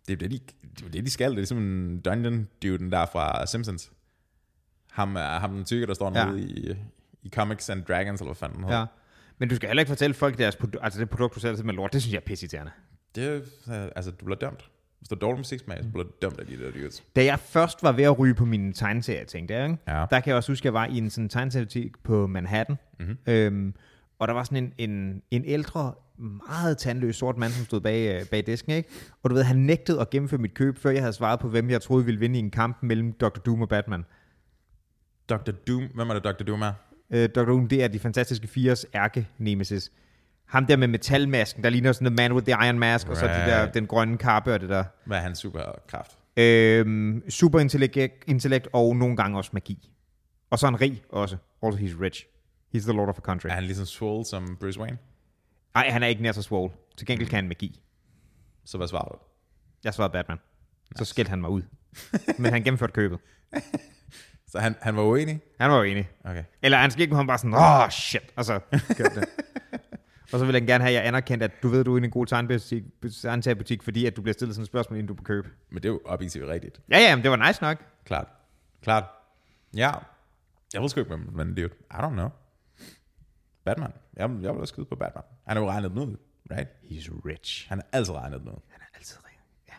Det er det, de, det, er det, de skal. Det er simpelthen Dungeon Duden der fra Simpsons. Ham, ham den tykke, der står Ja. nede i, i Comics and Dragons, eller hvad fanden den hedder. Men du skal heller ikke fortælle folk deres produ- altså det produkt, du sælger med lort. Det synes jeg er pisseirriterende. Det er, øh, altså, du bliver dømt. Hvis du har dårlig musiksmag, så bliver du dømt af de der dudes. Da jeg først var ved at ryge på min tegneserie, tænkte jeg, ikke? Ja. der kan jeg også huske, at jeg var i en sådan tegneseriebutik på Manhattan, mm-hmm. øhm, og der var sådan en, en, en ældre, meget tandløs sort mand, som stod bag, øh, bag disken, ikke? Og du ved, han nægtede at gennemføre mit køb, før jeg havde svaret på, hvem jeg troede ville vinde i en kamp mellem Dr. Doom og Batman. Dr. Doom, hvem er det Dr. Doom er? Øh, Dr. Doom, det er de fantastiske fires ærke-nemesis. Ham der med metalmasken, der ligner sådan en man with the iron mask, og så de der, Right. den grønne kappe og det der. Hvad er hans superkraft? Øhm, superintellekt intellekt og nogle gange også magi. Og så er han rig også. Also he's rich. He's the lord of a country. Er han ligesom swole som Bruce Wayne? Nej, han er ikke nær så swole. Til gengæld kan han magi. Så hvad svarer du? Jeg svarede Batman. Så skældte han mig ud. Men han gennemførte købet. [LAUGHS] Så han, han var uenig? Han var jo enig. Okay. Eller han skældte mig, han bare sådan, åh oh, shit. Og så kørte det. [LAUGHS] Og så vil han gerne have, at jeg anerkendt, at du ved, du er i en god tegnbutik, fordi at du bliver stillet sådan et spørgsmål, inden du på køb. Men det er jo objektivt rigtigt. Ja, ja, men det var nice nok. Klart. Klart. Ja. Jeg ved sgu ikke, men, det er jo, I don't know. Batman. Jeg, jeg vil også skyde på Batman. Han er jo regnet ud, right? He's rich. Han er altid regnet ud. Han er altid rig. Ja,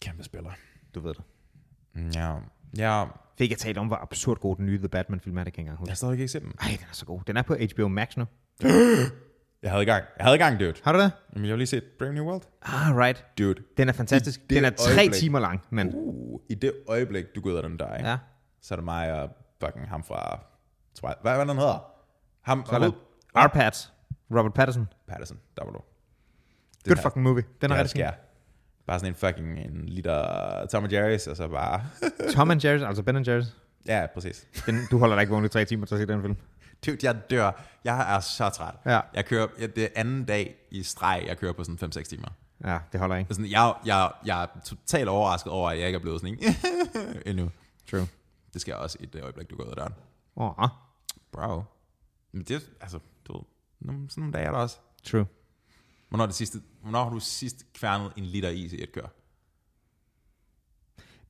Kæmpe spiller. du ved det. Ja. Ja. Fik jeg talt om, hvor absurd god den nye The Batman-film er, det kan jeg ikke engang Jeg har stadig ikke set den. Ej, den er så god. Den er på HBO Max nu. [GASPS] Jeg havde i gang. Jeg havde i gang, dude. Har du det? Jamen, jeg har lige set Brave New World. Ah, right. Dude. Den er fantastisk. Den er tre øjeblik. timer lang, men... Uh, I det øjeblik, du går ud af den der, ikke? Ja. så er det mig og fucking ham fra... Hvad, hvad den hedder? Ham, Så er det Arpads. Robert Patterson. Patterson, der var du. Good fucking movie. Den er Det rigtig. Bare sådan en fucking en liter Tom and Jerry's, og så bare... [LAUGHS] Tom and Jerry's, altså Ben and Jerry's. ja, præcis. Den, du holder dig ikke vågen i tre timer til at se den film. Dude, jeg dør. Jeg er så træt. Ja. Jeg kører... Ja, det er anden dag i streg, jeg kører på sådan 5-6 timer. Ja, det holder ikke. Sådan, jeg, jeg, jeg er totalt overrasket over, at jeg ikke er blevet sådan en [LAUGHS] endnu. True. Det sker også i det øjeblik, du går ud af døren. Åh, oh, Bro. Men det er, altså, du ved, nogle- sådan nogle dage er der også. true. Hvornår, det sidste, hvornår har du sidst kværnet en liter is i et kør?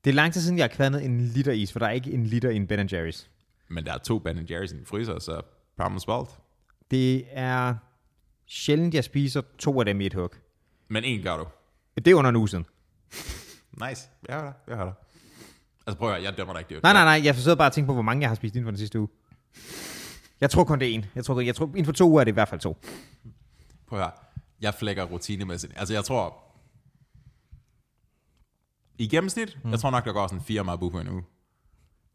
Det er lang tid siden, jeg har kværnet en liter is, for der er ikke en liter i en Ben Jerry's. Men der er to Ben Jerry's i en fryser, så problem solved. Det er sjældent, jeg spiser to af dem i et hug. Men en gør du. Det er under en uge siden. [LAUGHS] Nice. Jeg hører dig. Jeg hører dig. Altså prøv at høre, jeg dømmer dig ikke. Det Nej, nej, nej. Jeg forsøger bare at tænke på, hvor mange jeg har spist inden for den sidste uge. Jeg tror kun, det er en. Jeg tror, jeg tror inden for to uger er det i hvert fald to. Prøv at høre. Jeg flækker rutinemæssigt. Altså jeg tror... I gennemsnit, mm. jeg tror nok, der går sådan fire Marabu på en uge.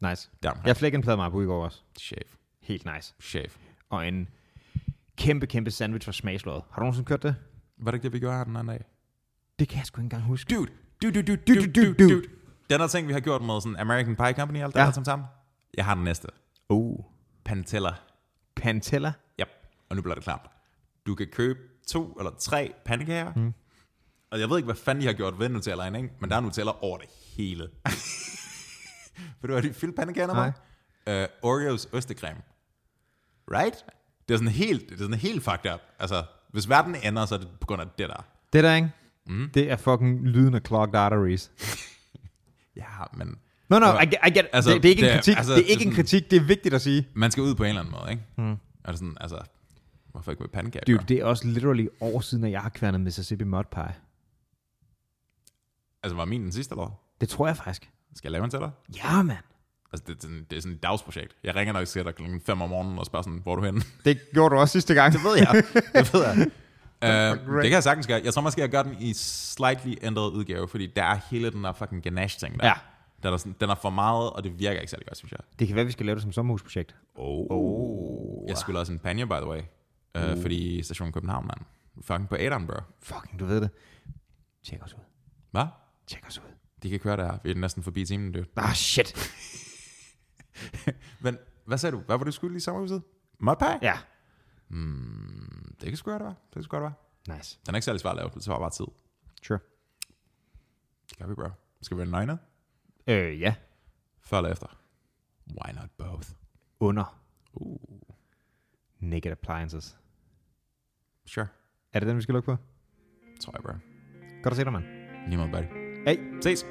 Nice. Deromkring. Jeg flækkede en plade Marabu i går også. Shave. Helt nice. Shave. Og en kæmpe, kæmpe sandwich fra smagslået. Har du nogensinde kørt det? Var det ikke det, vi gjorde her den anden dag? Det kan jeg sgu ikke engang huske. Dude, dude, dude, dude, Dude, dude, dude, dude. Den her ting, vi har gjort med sådan American Pie Company alt det Ja. ja. sammen. Jeg har den næste. Uh. Pantella. Pantella. Yep. Og nu bliver det klart. Du kan købe to eller tre pandekager. Mm. Og jeg ved ikke, hvad fanden de har gjort ved Nutellaen, ikke? Men der er Nutella over det hele. [LAUGHS] Ved du, hvad de fyldt pandekagerne med? Uh, Oreos ostekræm. Right? Det er sådan helt, det er sådan helt fucked up. Altså, hvis verden ender, så er det på grund af det der. Det der, ikke? Mm. Det er fucking lyden af clogged arteries. [LAUGHS] Ja, men No, no, I get, I get Altså, det, det, er ikke det en kritik. altså, det er det er ikke en sådan- kritik, det er vigtigt at sige. man skal ud på en eller anden måde, ikke? Mm. Og det er sådan, altså, hvorfor ikke med pandekager? Dude, det er også literally år siden, at jeg har kværnet Mississippi Mud Pie. Altså, var min den sidste eller hvad? Det tror jeg faktisk. Skal jeg lave en til dig? Ja, mand. Altså, det, det, det er sådan et dagsprojekt. Jeg ringer nok til dig klokken 5 om morgenen og spørger sådan, hvor er du henne? [LAUGHS] Det gjorde du også sidste gang. Det ved jeg. det ved jeg. [LAUGHS] Uh, det kan jeg sagtens gøre. Jeg tror måske, jeg gør den i slightly ændret udgave, fordi der er hele den der fucking ganache-ting der. Ja. Den er, sådan, den er for meget, og det virker ikke særlig godt, synes jeg. det kan være, vi skal lave det som sommerhusprojekt. Oh. oh. Jeg skulle også en panje, by the way. Uh, Fordi Station København, mand. Fucking på Adam, bro. Fucking, du ved det. Tjek os ud. Hvad? Tjek os ud. De kan køre der. Vi er næsten forbi timen, dude. Ah, shit. [LAUGHS] Men hvad sagde du? Hvad var du skulle i sommerhuset? Mudpie? Ja. Det kan sgu godt være. Det kan sgu godt være. Nice. Den er ikke særlig svær at lave. Det tager bare tid. Sure. Det gør vi, bro. Skal vi være nøgne? Øh, ja. Før eller efter? Why not both? Under. Uh, Naked Appliances. Sure. Er det den, vi skal lukke på? Tror jeg, bro. Godt at se dig, mand. Lige måde, buddy. Hey. Ses.